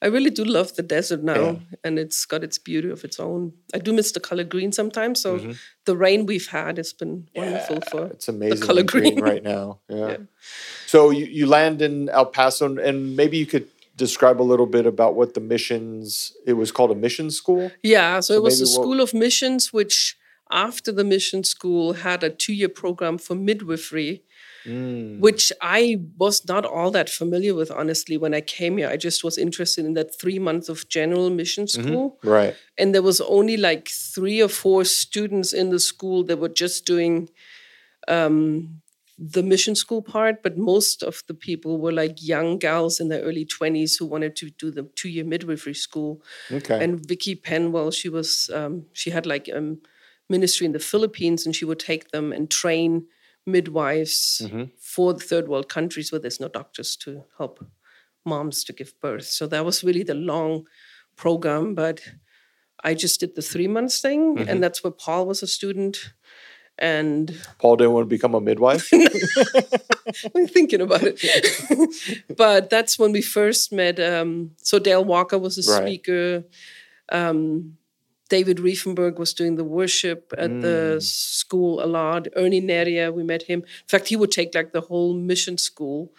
I really do love the desert now, Yeah. and it's got its beauty of its own. I do miss the color green sometimes. So Mm-hmm. the rain we've had has been wonderful for It's amazing the color green green. right now. Yeah. So you, you land in El Paso, and maybe you could describe a little bit about what the missions. It was called a mission school. Yeah, so, it was a School of Missions, which after the mission school had a two-year program for midwifery, Mm. which I was not all that familiar with, honestly, when I came here. I just was interested in that three months of general mission Mm-hmm. school. Right. and there was only like three or four students in the school that were just doing um, the mission school part but most of the people were like young gals in their early 20s who wanted to do the two-year midwifery school Okay. and vicki penwell she was um, she had like um, ministry in the philippines and she would take them and train midwives for the third world countries where there's no doctors to help moms to give birth so that was really the long program but I just did the three months thing, Mhm. and that's where Paul was a student. And Paul didn't want to become a midwife. I'm thinking about it. but that's when we first met. Um, so Dale Walker was a Right. speaker. Um, David Riefenberg was doing the worship at the Mm. school a lot. Ernie Neria, we met him. In fact, he would take like the whole mission school.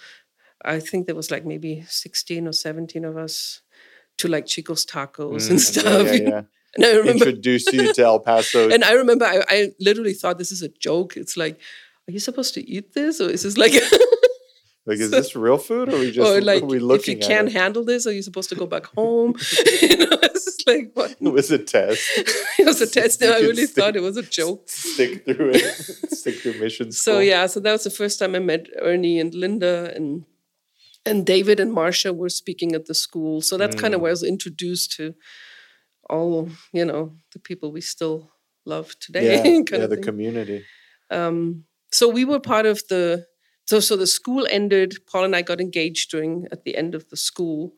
I think there was like maybe 16 or 17 of us to like Chico's tacos and Mm, stuff. Yeah, yeah, yeah. And I remember Introduce you to El Paso. and I remember I, I literally thought this is a joke. It's like, are you supposed to eat this? Or is this like like, is this real food, or are we just or like are we if you looking can't handle this, are you supposed to go back home? you know, it's just like what it? Was a test. it was a test. No, I really stick- thought it was a joke. Stick through it. Stick through mission school. So yeah, so that was the first time I met Ernie and Linda and and David and Marcia were speaking at the school. So that's kind of Mm. where I was introduced to all, you know, the people we still love today. yeah, yeah, the thing. community. um, so we were part of the so so the school ended paul and i got engaged during at the end of the school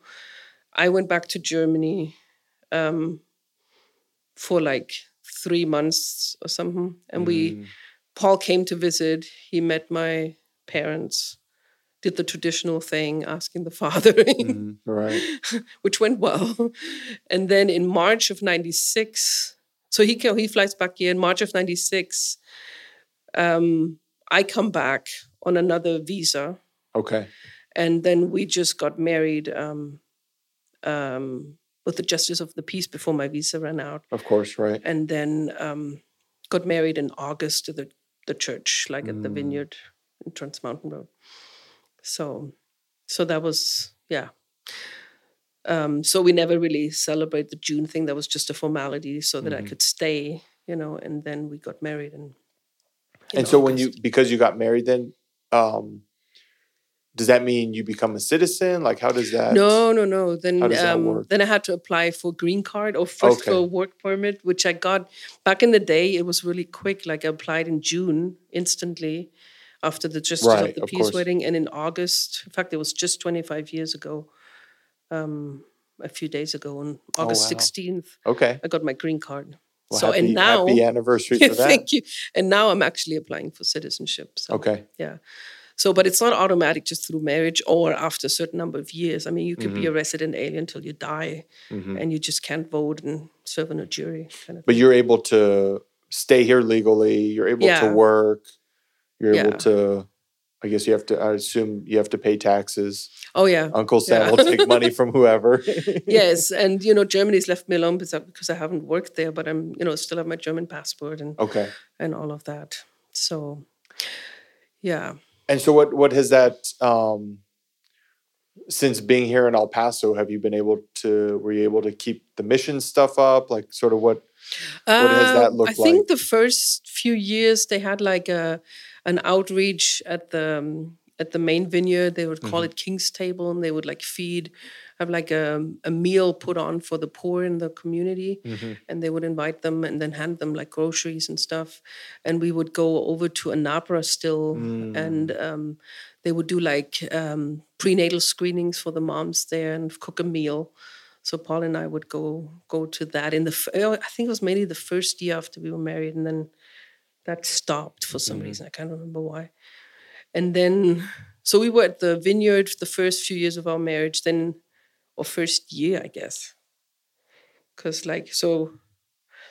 i went back to germany um, for like three months or something and we Mm, paul came to visit he met my parents did the traditional thing asking the father mhm, right. which went well. And then in March of '96, so he he flies back here in March of '96. Um, I come back on another visa, Okay. and then we just got married um, um, with the Justice of the Peace before my visa ran out, Of course, right. and then um, got married in August to the the church, like at the Mm. vineyard in Trans Mountain Road. So, so that was yeah. Um, so we never really celebrate the June thing. That was just a formality so that I Mhm. could stay, you know. And then we got married, and and so when you because you got married then um does that mean you become a citizen like how does that No, no, no. Then How does that um, work? then I had to apply for green card or first for a work permit, which I got back in the day. It was really quick. Like I applied in June instantly after the Justice Right, of the of Peace course. wedding, and in August. In fact, it was just 25 years ago. Um, a few days ago, on August Oh, wow. 16th, okay I got my green card. Well, so happy, and now, happy anniversary for that thank you. And now I'm actually applying for citizenship. So. okay Yeah. So, but it's not automatic just through marriage or after a certain number of years. I mean, you could be Mm-hmm. a resident alien till you die, Mhm. and you just can't vote and serve on a jury. Kind of but you're able to stay here legally you're able to work you're able to i guess you have to i assume you have to pay taxes oh yeah, uncle sam Yeah. will take money from whoever yes, and you know, Germany's left me alone because I, haven't worked there, but I'm you know still have my German passport and okay and all of that. So, yeah. and so what what has that um since being here in el paso have you been able to were you able to keep the mission stuff up like sort of what What does that Uh, look I think like? the first few years they had like a an outreach at the um, at the main vineyard. They would Mm-hmm. call it King's Table, and they would like feed, have like a a meal put on for the poor in the community, Mhm. and they would invite them and then hand them like groceries and stuff. And we would go over to Anapra still, Mm. and um, they would do like um, prenatal screenings for the moms there and cook a meal. So Paul and I would go go to that in the. oh, I think it was maybe the first year after we were married, and then that stopped for some Mhm. reason. I can't remember why. And then, so we were at the vineyard the first few years of our marriage, then, or first year, I guess. Because like so,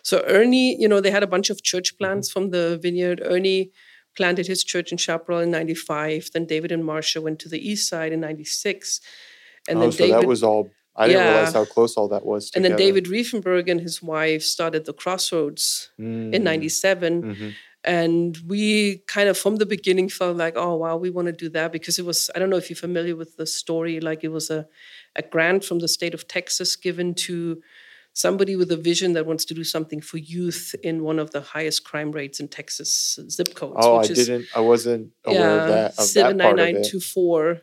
so Ernie, you know, they had a bunch of church plants from the vineyard. Ernie planted his church in Chaparral in '95. Then David and Marcia went to the east side in '96, and oh, then so David that was all I didn't realize how close all that was and then. David Riefenberg and his wife started the Crossroads in Mm, '97. mhm. And we kind of from the beginning felt like, oh wow, we want to do that because it was, I don't know if you're familiar with the story, like it was a, a grant from the state of Texas given to somebody with a vision that wants to do something for youth in one of the highest crime rates in Texas zip codes. Oh, I is, didn't. I wasn't aware of that. Of seven that of nine it. two four,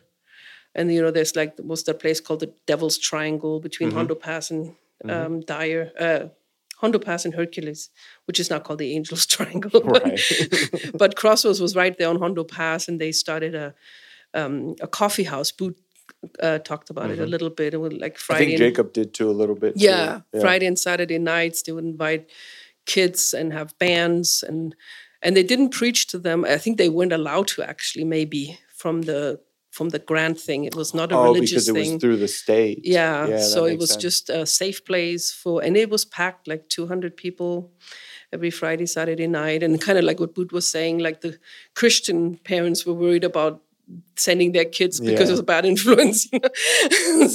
and you know there's like was that place called the Devil's Triangle between Mhm. Hondo Pass and Mhm. um, Dyer, uh, Hondo Pass and Hercules, which is now called the Angels Triangle. but- Right. but Crossroads was right there on Hondo Pass, and they started a um, a coffee house, boot uh, talked about it a little bit. It was like Friday. I think Jacob did too a little bit. too. yeah, Friday and Saturday nights they would invite kids and have bands and and they didn't preach to them. I think they weren't allowed to actually maybe from the from the grant thing. It was not a Oh, religious because it thing. was through the state. yeah, that so it was sense. just a safe place for and it was packed like 200 people every Friday, Saturday night and kind of like what Boot was saying like the Christian parents were worried about sending their kids because Yeah. it was a bad influence.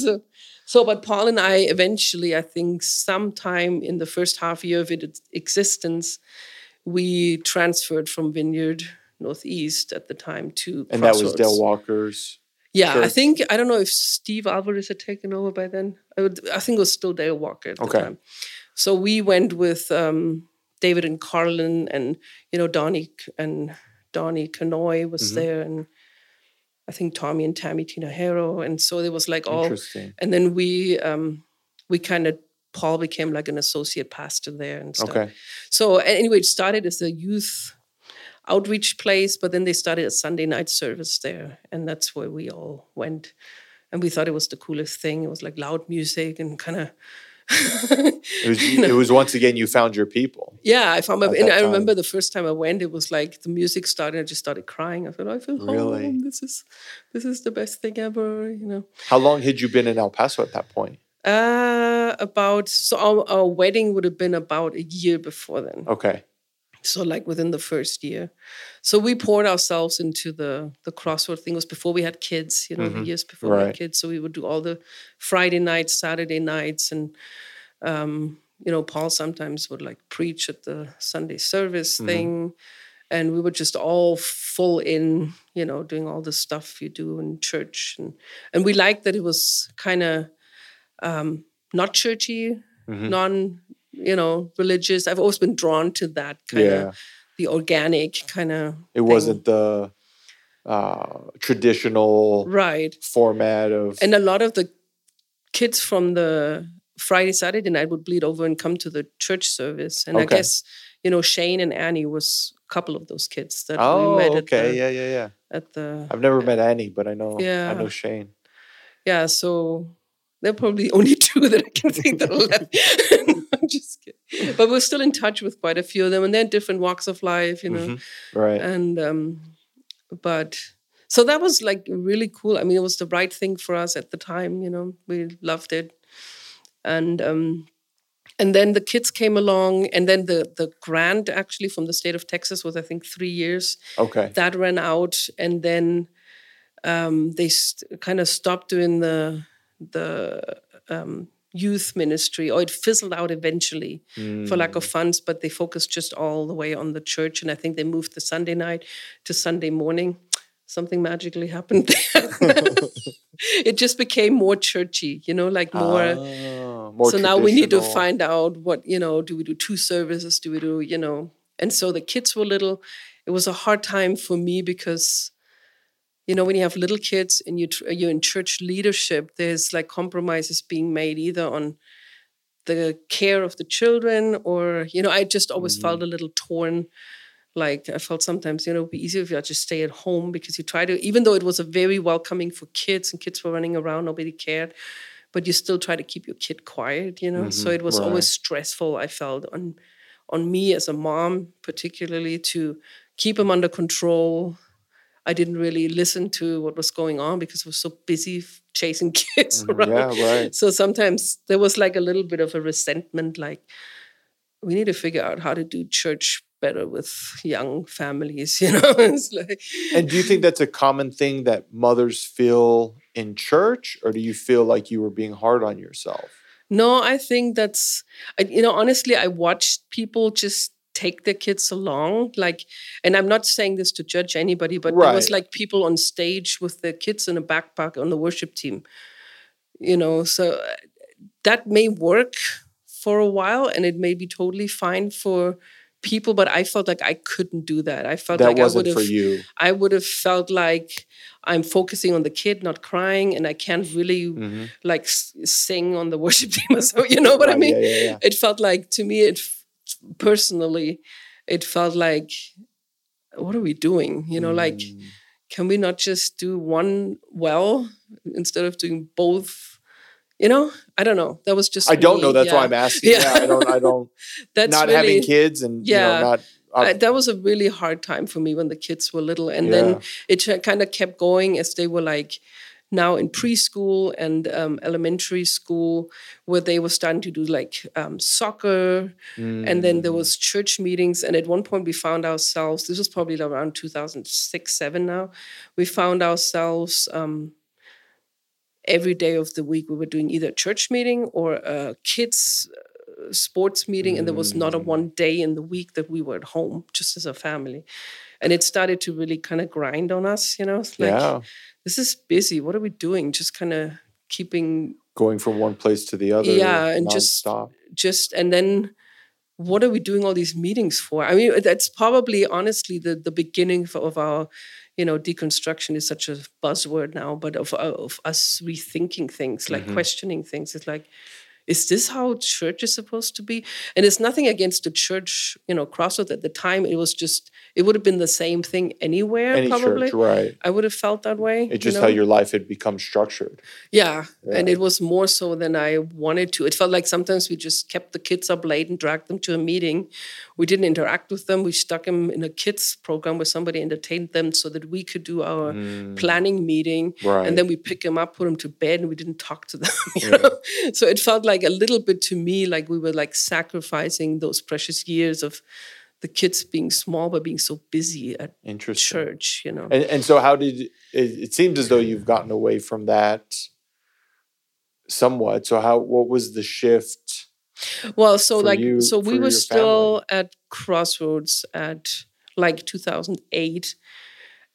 So, so, but Paul and I eventually, I think, sometime in the first half year of its existence, we transferred from Vineyard Northeast at the time to and that was Crossroads. Dale Walker's. Yeah, I think I don't know if Steve Alvarez had taken over by then. I would, I think it was still Dale Walker at the Okay. time. So we went with um, David and Carlin, and you know Donnie and Donnie Canoy was Mm-hmm. there, and I think Tommy and Tammy Tina Harrow, and so there was like all. Interesting. And then we um, we kind of Paul became like an associate pastor there and stuff. Okay. So anyway, it started as a youth outreach place, but then they started a Sunday night service there, and that's where we all went. And we thought it was the coolest thing. It was like loud music and kind of. It was, it was once again you found your people. Yeah, I found my, and I time. remember the first time I went, it was like the music started. I just started crying. I thought, I feel Really? home. This is, this is the best thing ever. You know. How long had you been in El Paso at that point? Uh, about so our, our wedding would have been about a year before then. Okay. So like within the first year. So we poured ourselves into the the crossroad thing. It was before we had kids, you know, the years before we had kids. So we would do all the Friday nights, Saturday nights, and um, you know, Paul sometimes would like preach at the Sunday service thing. And we were just all full in, you know, doing all the stuff you do in church. And and we liked that it was kind of um, not churchy, non, you know, religious. I've always been drawn to that kind of the organic kind of. It wasn't the uh, traditional right. format of. And a lot of the kids from the Friday, Saturday night would bleed over and come to the church service. And I guess, you know, Shane and Annie was a couple of those kids that oh, we met at okay. the, yeah, yeah, yeah. at the I've never met Annie, but I know. yeah. I know Shane. yeah, so they're probably only two that I can think that are left. I'm just kidding. But we're still in touch with quite a few of them, and they're in different walks of life, you know. Mhm. Right. And um, but so that was like really cool. I mean, it was the right thing for us at the time, you know. We loved it, and um, and then the kids came along, and then the the grant actually from the state of Texas was I think three years okay. that ran out and then um, they st- kind of stopped doing the the um, youth ministry or it fizzled out eventually for lack of funds but they focused just all the way on the church and i think they moved the sunday night to sunday morning. Something magically happened there. It just became more churchy you know like more Ah, more so now we need to find out what you know do we do two services? Do we do you know? And so the kids were little. It was a hard time for me because you know when you have little kids and you you're in church leadership there's like compromises being made either on the care of the children or you know i just always felt mm-hmm. a little torn. Like i felt sometimes you know it'd be easier if i just stay at home because you try to even though it was a very welcoming for kids and kids were running around nobody cared but you still try to keep your kid quiet you know? So mm-hmm. it was right. always stressful i felt on on me as a mom particularly to keep him under control i didn't really listen to what was going on because i was so busy chasing kids around Mm-hmm. Yeah, right. so sometimes there was like a little bit of a resentment like we need to figure out how to do church better with young families you know it's like And do you think that's a common thing that mothers feel in church, or do you feel like you were being hard on yourself? No, I think that's, you know, honestly, I watched people just take their kids along. Like, and I'm not saying this to judge anybody, but there was like people on stage with their kids in a backpack on the worship team, you know, so uh, that may work for a while and it may be totally fine for people, but I felt like I couldn't do that. I felt That like I wasn't would for have. you. I would have felt like I'm focusing on the kid, not crying, and I can't really Mhm. like s- sing on the worship team or so. You know what I mean? yeah, yeah, yeah. It felt like to me, it personally, it felt like, what are we doing? You know, like, Mm. can we not just do one well instead of doing both? You know, I don't know. That was just I don't me, know. That's yeah. why I'm asking. Yeah. Yeah. I don't. I don't. That's not really, having kids and Yeah. you know, not. uh, I- that was a really hard time for me when the kids were little, and Yeah. then it kind of kept going as they were like now in preschool and um, elementary school, where they were starting to do like um, soccer, and then there Mm. was church meetings. And at one point, we found ourselves. This was probably around two thousand six, seven. Now, we found ourselves. Um, Every day of the week, we were doing either a church meeting or a kids sports meeting, and there was not a Mm. one day in the week that we were at home just as a family. And it started to really kind of grind on us, you know, it's like yeah. this is busy. What are we doing? Just kind of keeping Going from one place to the other. Yeah, and just- stop. just and then what are we doing all these meetings for? I mean, that's probably honestly the the beginning of- of our, you know, deconstruction is such a buzzword now, but of of us rethinking things, like Mhm. questioning things. It's like, is this how church is supposed to be? And it's nothing against the church, you know, Crossroads at the time. It was just it would have been the same thing anywhere, Any probably. church, right? I would have felt that way. It's you just know? how your life had become structured. Yeah, and it was more so than I wanted to. It felt like sometimes we just kept the kids up late and dragged them to a meeting. We didn't interact with them. We stuck them in a kids program where somebody entertained them so that we could do our planning meeting. Mm. Right. And then we pick them up, put them to bed, and we didn't talk to them. you Yeah. So it felt like a little bit to me like we were like sacrificing those precious years of the kids being small but being so busy at church. You know. And and so how did it, it seems as though you've gotten away from that somewhat. So how what was the shift? Well, so like, you- so we were still at Crossroads at like 2008,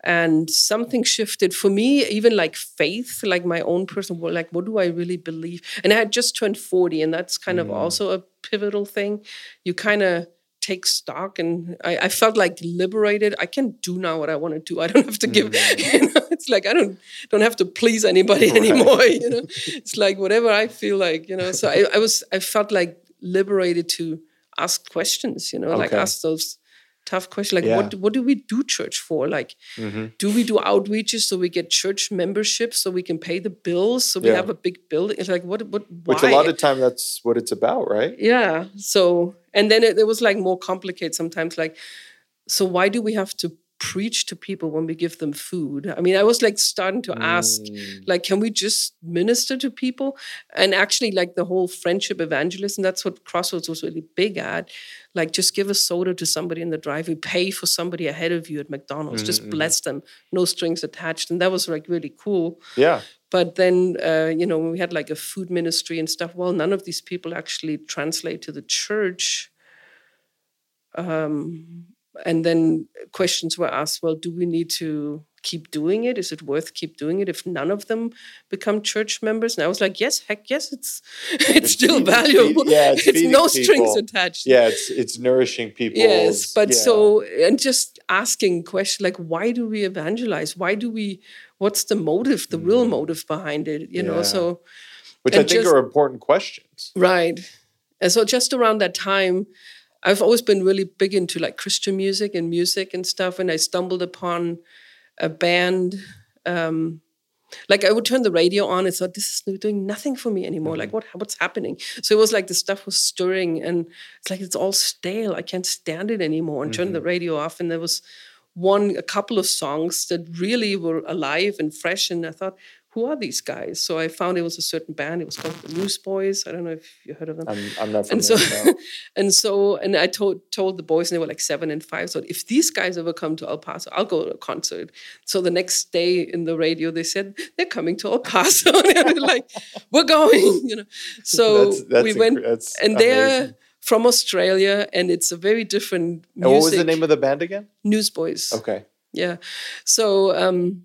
and something shifted for me. Even like faith, like my own personal, well, like what do I really believe? And I had just turned 40, and that's kind of Mm. also a pivotal thing. You kind of take stock, and I, I felt like liberated. I can do now what I want to do. I don't have to give. You know, it's like I don't don't have to please anybody Right. anymore. You know, it's like whatever I feel like. You know, so I, I was I felt like liberated to ask questions. You know, like ask those tough question. Like Yeah. what what do we do church for? Like Mhm. do we do outreaches so we get church membership so we can pay the bills so we Yeah. have a big building? It's like what what why? Which a lot of time that's what it's about, right? Yeah. So, and then it, it was like more complicated sometimes. Like, so why do we have to preach to people when we give them food? I mean, I was like starting to ask, Mm. like, can we just minister to people? And actually, like the whole friendship evangelism, that's what Crossroads was really big at. Like, just give a soda to somebody in the driveway, pay for somebody ahead of you at McDonald's, just Mhm, bless them, no strings attached. And that was like really cool. Yeah. But then, uh, you know, when we had like a food ministry and stuff, well, none of these people actually translate to the church. Um, and then questions were asked well, do we need to keep doing it? Is it worth keep doing it if none of them become church members? And I was like, yes, heck yes, it's it's still feed- feed- valuable. yeah, it's feeding no strings people. attached. Yeah, it's it's nourishing people. Yes, but so and just asking questions like why do we evangelize? Why do we what's the motive, the real motive behind it? You Mm. Yeah. know, so which I think just- are important questions. right. And so just around that time, I've always been really big into like Christian music and music and stuff. And I stumbled upon a band. Um, like I would turn the radio on and thought, this is doing nothing for me anymore. Like what what's happening? So it was like the stuff was stirring and it's like it's all stale. I can't stand it anymore. And turned the radio off. And there was one a couple of songs that really were alive and fresh. And I thought, who are these guys? So I found it was a certain band. It was called the Newsboys. I don't know if you heard of them I'm I'm not and so no. and so and I told told the boys and they were like seven and five. So if these guys ever come to El Paso, I'll go to a concert. So the next day in the radio they said they're coming to El Paso. and they like, we're going, you know. So That's- that's we went that's and they're from Australia and it's a very different music. And what was the name of the band again? Newsboys? Okay. Yeah. So um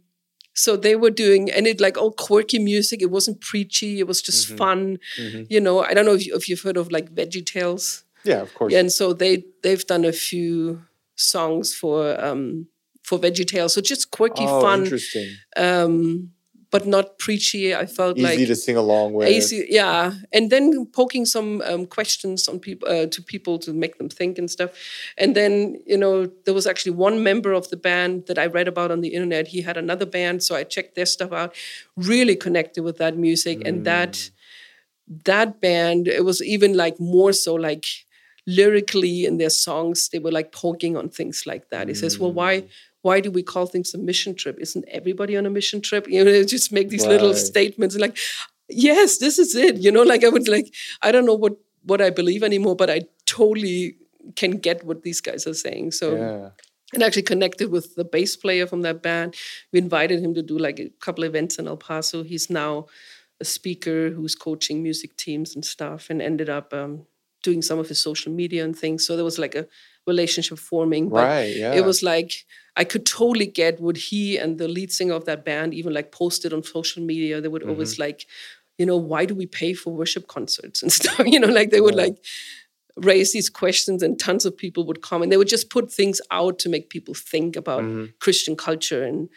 so they were doing and it like all quirky music. It wasn't preachy. It was just Mhm. fun. Mhm. You know, I don't know if, you, if you've heard of like Veggie Tales. Yeah, of course. Yeah, and so they they've done a few songs for um for Veggie Tales. So just quirky, oh, fun, interesting. um, but not preachy. I felt Easy like to sing along with. easy, yeah. And then poking some um, questions on people uh, to people to make them think and stuff. And then you know there was actually one member of the band that I read about on the internet. He had another band, so I checked their stuff out. Really connected with that music and that that band. It was even like more so like lyrically in their songs they were like poking on things like that he says well why why do we call things a mission trip isn't everybody on a mission trip you know just make these little statements like yes this is it you know like i would like i don't know what what i believe anymore but i totally can get what these guys are saying so yeah. and actually connected with the bass player from that band. We invited him to do like a couple events in El Paso. He's now a speaker who's coaching music teams and stuff, and ended up um, doing some of his social media and things. So there was like a relationship forming. But Right. Yeah. it was like I could totally get what he and the lead singer of that band even like posted on social media. They would always like, you know, why do we pay for worship concerts and stuff? You know, like they would Yeah. like raise these questions and tons of people would come and they would just put things out to make people think about Mhm. Christian culture and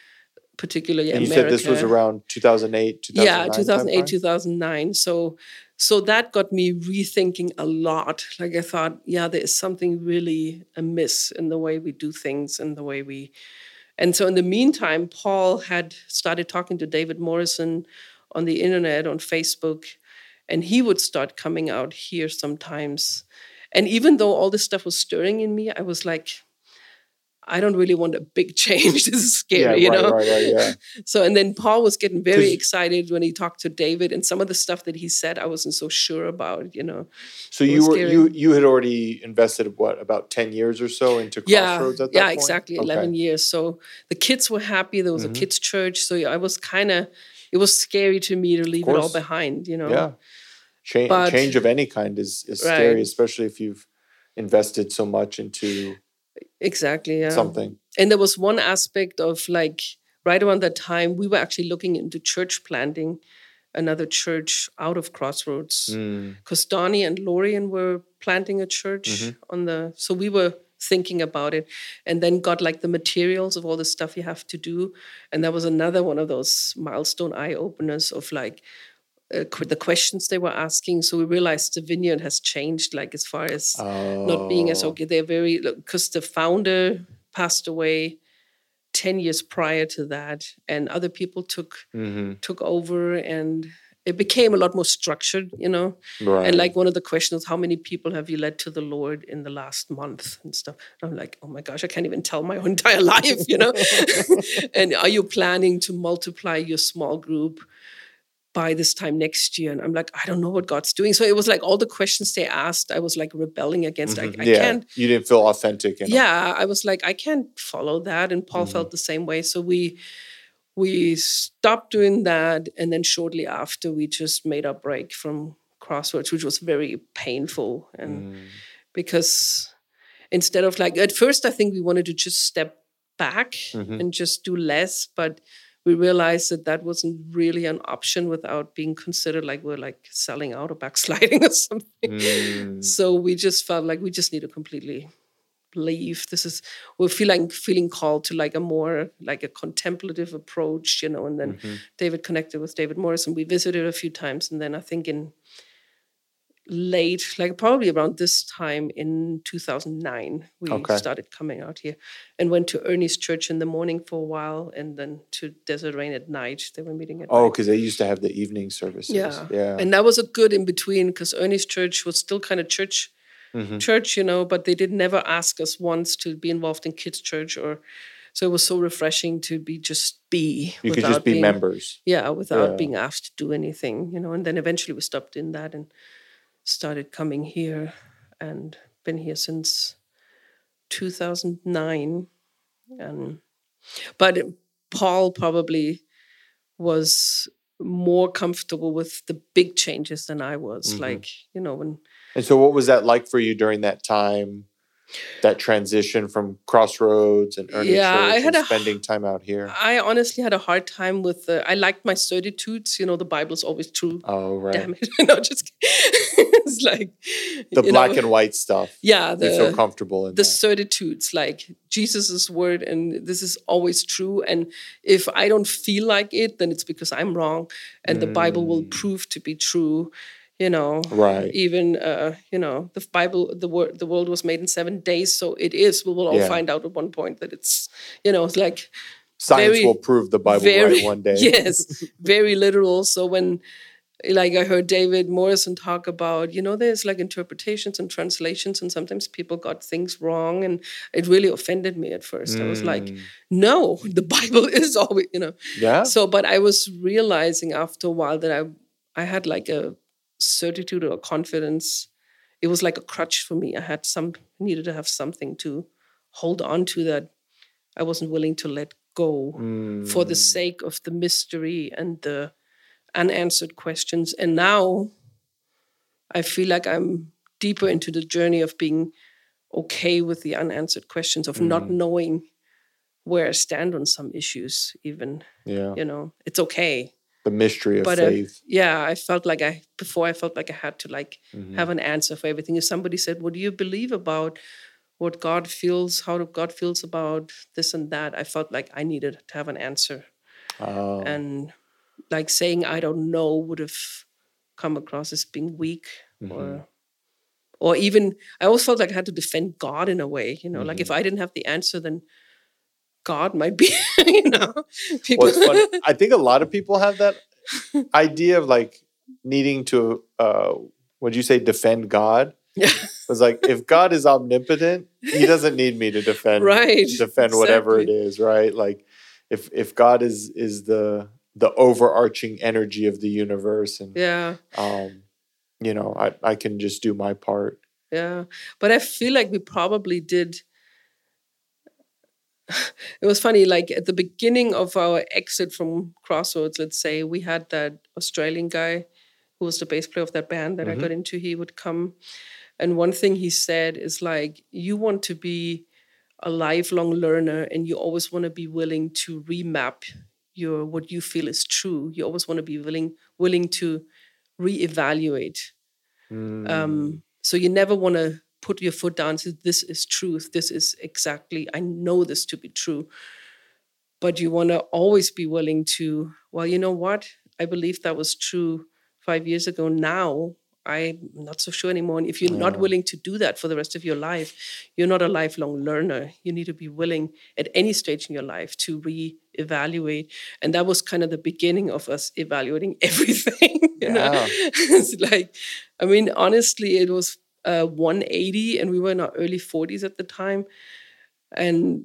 particularly And you America. said this was around 2008, 2009 yeah 2008 2009 so so that got me rethinking a lot. Like i thought yeah there is something really amiss in the way we do things and the way we and so in the meantime paul had started talking to david morrison on the internet on facebook and he would start coming out here sometimes. And even though all this stuff was stirring in me i was like i don't really want a big change this is scary yeah, you right, know right, right, yeah. so, and then Paul was getting very excited when he talked to David, and some of the stuff that he said, I wasn't so sure about, you know. So It you were scary. you you had already invested what about 10 years or so into Yeah, Crossroads at that yeah, point? Yeah, exactly, Okay. 11 years. So the kids were happy. There was Mhm. a kids' church. So I was kind of, it was scary to me to leave it all behind, you know. Yeah. Change But- change of any kind is is scary, especially if you've invested so much into Exactly, yeah. something. And there was one aspect of like, right around that time, we were actually looking into church planting another church out of Crossroads. Mm. because Donnie and Lorian were planting a church Mhm. on the so we were thinking about it and then got like the materials of all the stuff you have to do and that was another one of those milestone eye openers of like uh, the questions they were asking so we realized the vineyard has changed like as far as not being as Oh. okay they're very because the founder passed away 10 years prior to that and other people took Mhm. took over and it became a lot more structured you know Right. and like one of the questions, how many people have you led to the Lord in the last month and stuff? And I'm like, oh my gosh, I can't even tell my entire life, you know? and are you planning to multiply your small group by this time next year? And I'm like, I don't know what God's doing. So it was like all the questions they asked, I was like rebelling against. Mhm. I, I yeah. can't You didn't feel authentic. Them. yeah i was like i can't follow that and paul Mhm. felt the same way so we we stopped doing that and then shortly after we just made our break from crossroads which was very painful and Mm. because instead of like at first i think we wanted to just step back Mhm. and just do less but we realized that that wasn't really an option without being considered like we're like selling out or backsliding or something Mm. so we just felt like we just need to completely leave. This is we're feeling feeling called to like a more like a contemplative approach, you know. And then Mhm. David connected with David Morris, and we visited a few times. And then I think in late, like probably around this time in 2009, we Okay. started coming out here and went to Ernie's church in the morning for a while, and then to Desert Rain at night. They were meeting at Oh, because they used to have the evening services. Yeah. Yeah. And that was a good in between because Ernie's church was still kind of church Mhm. church, you know, but they did never ask us once to be involved in kids' church or so it was so refreshing to be just be You could just be being, members. Yeah, without Yeah. being asked to do anything, you know. And then eventually we stopped in that and started coming here and been here since 2009. And but Paul probably was more comfortable with the big changes than I was. Mhm. Like, you know, when And so, what was that like for you during that time? That transition from Crossroads and Earning Yeah, I Church had and a- spending time out here? I honestly had a hard time with the. I liked my certitudes. You know, the Bible's always true. Oh, right. Damn it! no, just it's like The black know, and white stuff. Yeah, you feel the comfortable in the that. certitudes, like Jesus's word, and this is always true. And if I don't feel like it, then it's because I'm wrong, and the Bible will Mm. prove to be true. You know, Right. even uh, you know the Bible, the word, the world was made in seven days, so it is. We will all Yeah. find out at one point that it's, you know, it's like Science very- will prove the Bible very right one day. yes, very literal. So when, like, I heard David Morrison talk about, you know, there's like interpretations and translations, and sometimes people got things wrong, and it really offended me at first. I was like, Mm. no, the Bible is always, you know. Yeah. So, but I was realizing after a while that I, I had like a certitude or confidence. It was like a crutch for me. I had some needed to have something to hold on to that I wasn't willing to let go for the Mm. sake of the mystery and the unanswered questions. And now I feel like I'm deeper into the journey of being okay with the unanswered questions, of not Mm. knowing where I stand on some issues, even. Yeah. You know, it's okay. The mystery of But uh, faith. yeah, I felt like I, before I felt like I had to like Mhm. have an answer for everything. If somebody said, What do you believe about what God feels, how God feels about this and that, I felt like I needed to have an answer. Oh. And like saying I don't know would have come across as being weak Mhm. or or even I always felt like I had to defend God in a way, you know, like if I didn't have the answer, then God might be, you know. People Well. I think a lot of people have that idea of like needing to, uh, would you say, defend God? yeah, It's like if God is omnipotent, He doesn't need me to defend right. defend whatever it exactly. is, right? Like if if God is is the the overarching energy of the universe, and Yeah. um, you know, I I can just do my part. Yeah, but I feel like we probably did. It was funny, like at the beginning of our exit from Crossroads, let's say, we had that Australian guy who was the bass player of that band that I Mhm. got into. He would come, and one thing he said is like, you want to be a lifelong learner, and you always want to be willing to remap your what you feel is true. You always want to be willing willing to reevaluate Mm. um, so you never want to put your foot down and say, this is truth. This is exactly, I know this to be true. But you want to always be willing to, well, you know what? I believe that was true five years ago. Now I'm not so sure anymore. And if you're not willing to do that for the rest of your life, you're not a lifelong learner. You need to be willing at any stage in your life to re-evaluate. And that was kind of the beginning of us evaluating everything. you know? Yeah. it's like, I mean, honestly, it was uh, 180, and we were in our early 40s at the time, and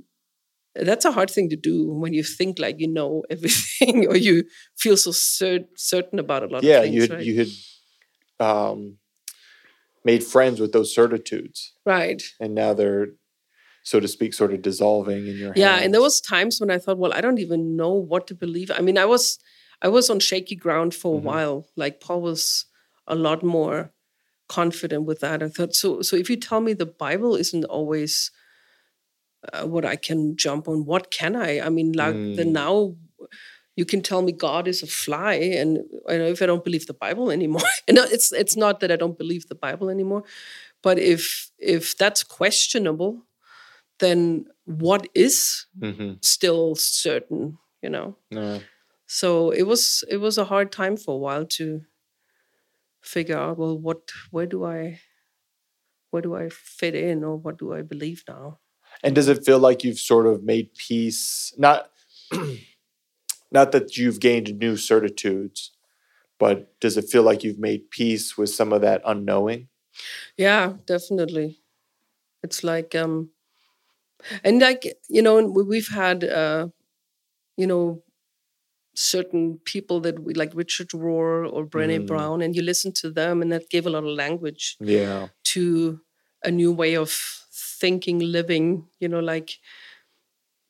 that's a hard thing to do when you think like you know everything, or you feel so cer- certain about a lot yeah, of things. you had right? you had um, made friends with those certitudes, right. and now they're so to speak, sort of dissolving in your Yeah, and there was times when I thought, well, I don't even know what to believe. I mean, I was I was on shaky ground for a Mhm. while. Like Paul was a lot more confident with that. I thought so. So if you tell me the Bible isn't always uh, what I can jump on, what can I? I mean, like the Mm. now. You can tell me God is a fly, and I know if I don't believe the Bible anymore, and no, it's it's not that I don't believe the Bible anymore, but if if that's questionable, then what is Mhm. still certain you know Yeah. so it was it was a hard time for a while to figure out well what where do i where do i fit in or what do i believe now And does it feel like you've sort of made peace? Not, not that you've gained new certitudes, but does it feel like you've made peace with some of that unknowing? yeah definitely it's like um and like you know we- we've had uh you know certain people that we like richard rohr or brene Mm. brown and you listen to them and that gave a lot of language Yeah. to a new way of thinking, living, you know, like,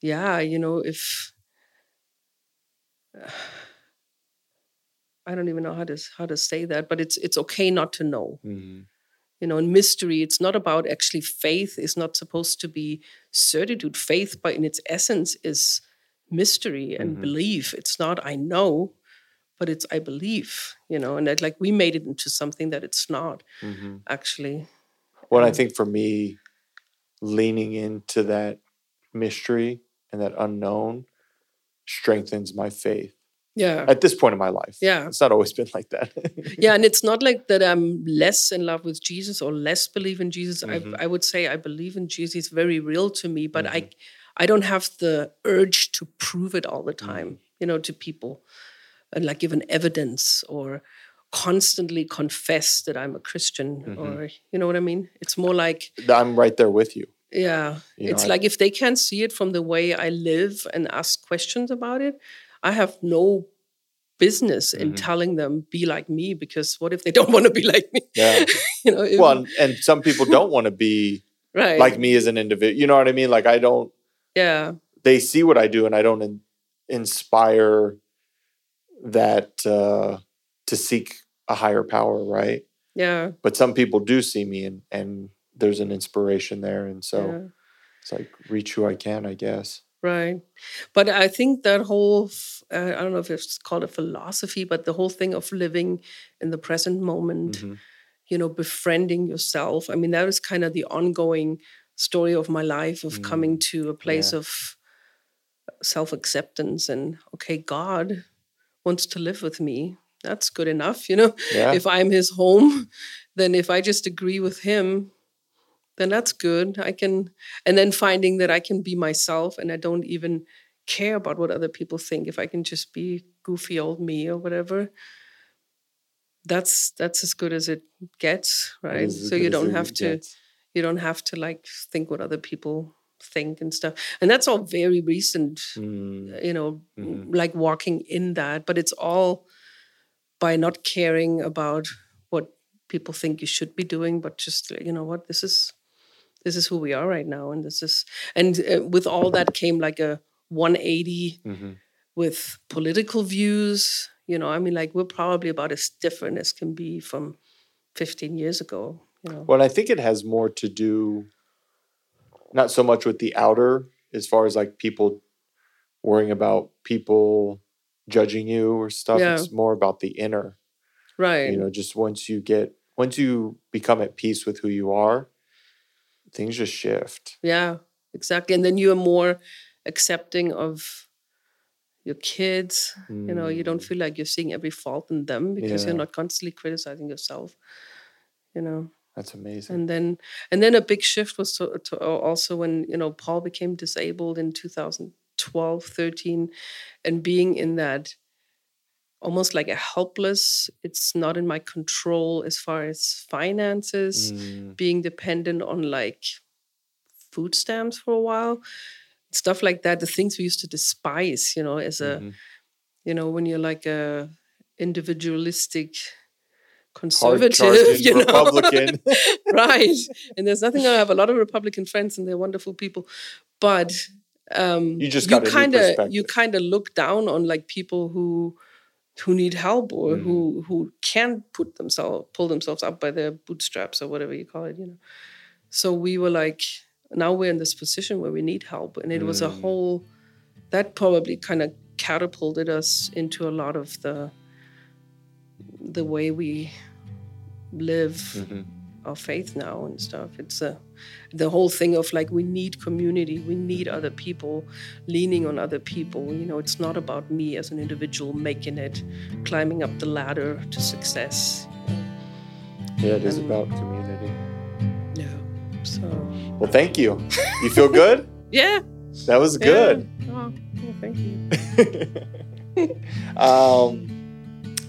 yeah, you know, if I don't even know how to how to say that, but it's it's okay not to know. Mhm. you know, and mystery. It's not about actually faith. is not supposed to be certitude. Faith, but in its essence, is mystery and Mhm. belief. It's not I know, but it's I believe. You know, and that like we made it into something that it's not hmm actually. Well, I Um, think for me, leaning into that mystery and that unknown strengthens my faith Yeah. at this point in my life. Yeah. It's not always been like that. yeah and it's not like that i'm less in love with jesus or less believe in jesus Mhm. I, I would say i believe in jesus it's very real to me but Mm-hmm. i i don't have the urge to prove it all the time Mm-hmm. you know to people and like give an evidence or constantly confess that i'm a christian Mhm. or you know what i mean it's more like I'm right there with you. yeah You know, it's I- like if they can't see it from the way i live and ask questions about it i have no business in Mhm. telling them be like me because what if they don't want to be like me Yeah. you know well, and, and some people don't want to be right like me as an individual. You know what I mean? Like I don't. Yeah They see what I do, and I don't in, inspire that uh, to seek a higher power, right? yeah But some people do see me, and and there's an inspiration there, and so yeah, it's like reach who I can, I guess. right but i think that whole f- uh, i don't know if it's called a philosophy but the whole thing of living in the present moment Mhm. you know befriending yourself i mean that is kind of the ongoing story of my life of coming to a place yeah. of self-acceptance and okay god wants to live with me that's good enough you know Yeah. if i'm his home then if i just agree with him then that's good i can and then finding that i can be myself and i don't even care about what other people think if i can just be goofy old me or whatever that's that's as good as it gets right so you don't have to gets. You don't have to like think what other people think and stuff and that's all very recent Mm, you know Mhm. like walking in that but it's all by not caring about what people think you should be doing but just you know what this is this is who we are right now and this is and uh, with all that came like a 180 mhm. with political views you know i mean like we're probably about as different as can be from 15 years ago you know Well, I think it has more to do not so much with the outer as far as like people worrying about people judging you or stuff. Yeah. It's more about the inner. right You know, just once you get once you become at peace with who you are, things just shift. Yeah, exactly. And then you're more accepting of your kids. You know, you don't Mm, feel like you're seeing every fault in them because Yeah. you're not constantly criticizing yourself. You know, That's amazing. and then and then a big shift was to, to also when you know Paul became disabled in 2012, 13, and being in that almost like a helpless. It's not in my control as far as finances Mm, being dependent on like food stamps for a while stuff like that the things we used to despise you know as a mhm. you know when you're like a individualistic conservative you know Republican. right and there's nothing i have a lot of republican friends and they're wonderful people but um You just you kind of you kind of look down on like people who who need help or Mm. who who can't put themselves pull themselves up by their bootstraps or whatever you call it you know so we were like now we're in this position where we need help and it was a Mm. whole that probably kind of catapulted us into a lot of the the way we live Mhm. our faith now and stuff. It's a the whole thing of like we need community, we need other people, leaning on other people. You know, it's not about me as an individual making it, climbing up the ladder to success. Yeah, it is And- about community. Yeah. So Well, thank you. You feel good? yeah. That was yeah. good. Oh, well, thank you. um,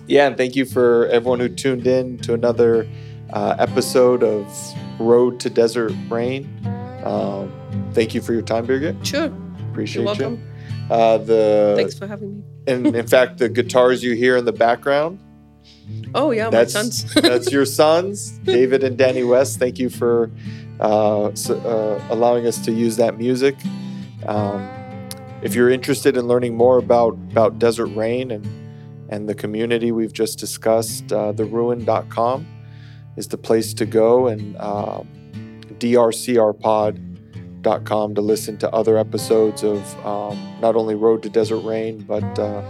yeah, and thank you for everyone who tuned in to another uh, episode of Road to Desert Rain. Um, thank you for your time, Birgit. Sure. Appreciate You're welcome. you. Uh, the Thanks for having me. and in fact, the guitars you hear in the background, Oh yeah, my that's sons. that's your sons, David and Danny West. Thank you for uh, s uh, allowing us to use that music. Um, if you're interested in learning more about about Desert Rain and and the community we've just discussed, uh, theruin.com is the place to go, and uh, drcrpod.com to listen to other episodes of um, not only Road to Desert Rain, but uh,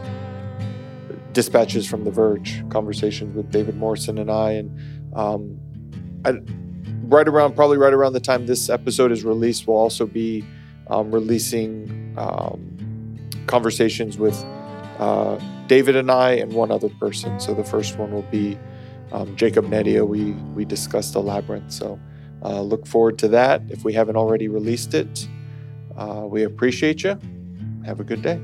dispatches from The Verge, conversations with David Morrison and I. And um, I, right around, probably right around the time this episode is released, we'll also be um, releasing um, conversations with uh, David and I and one other person. So the first one will be um, Jacob Nedia. We we discussed the labyrinth. So uh, look forward to that. If we haven't already released it, uh, we appreciate you. Have a good day.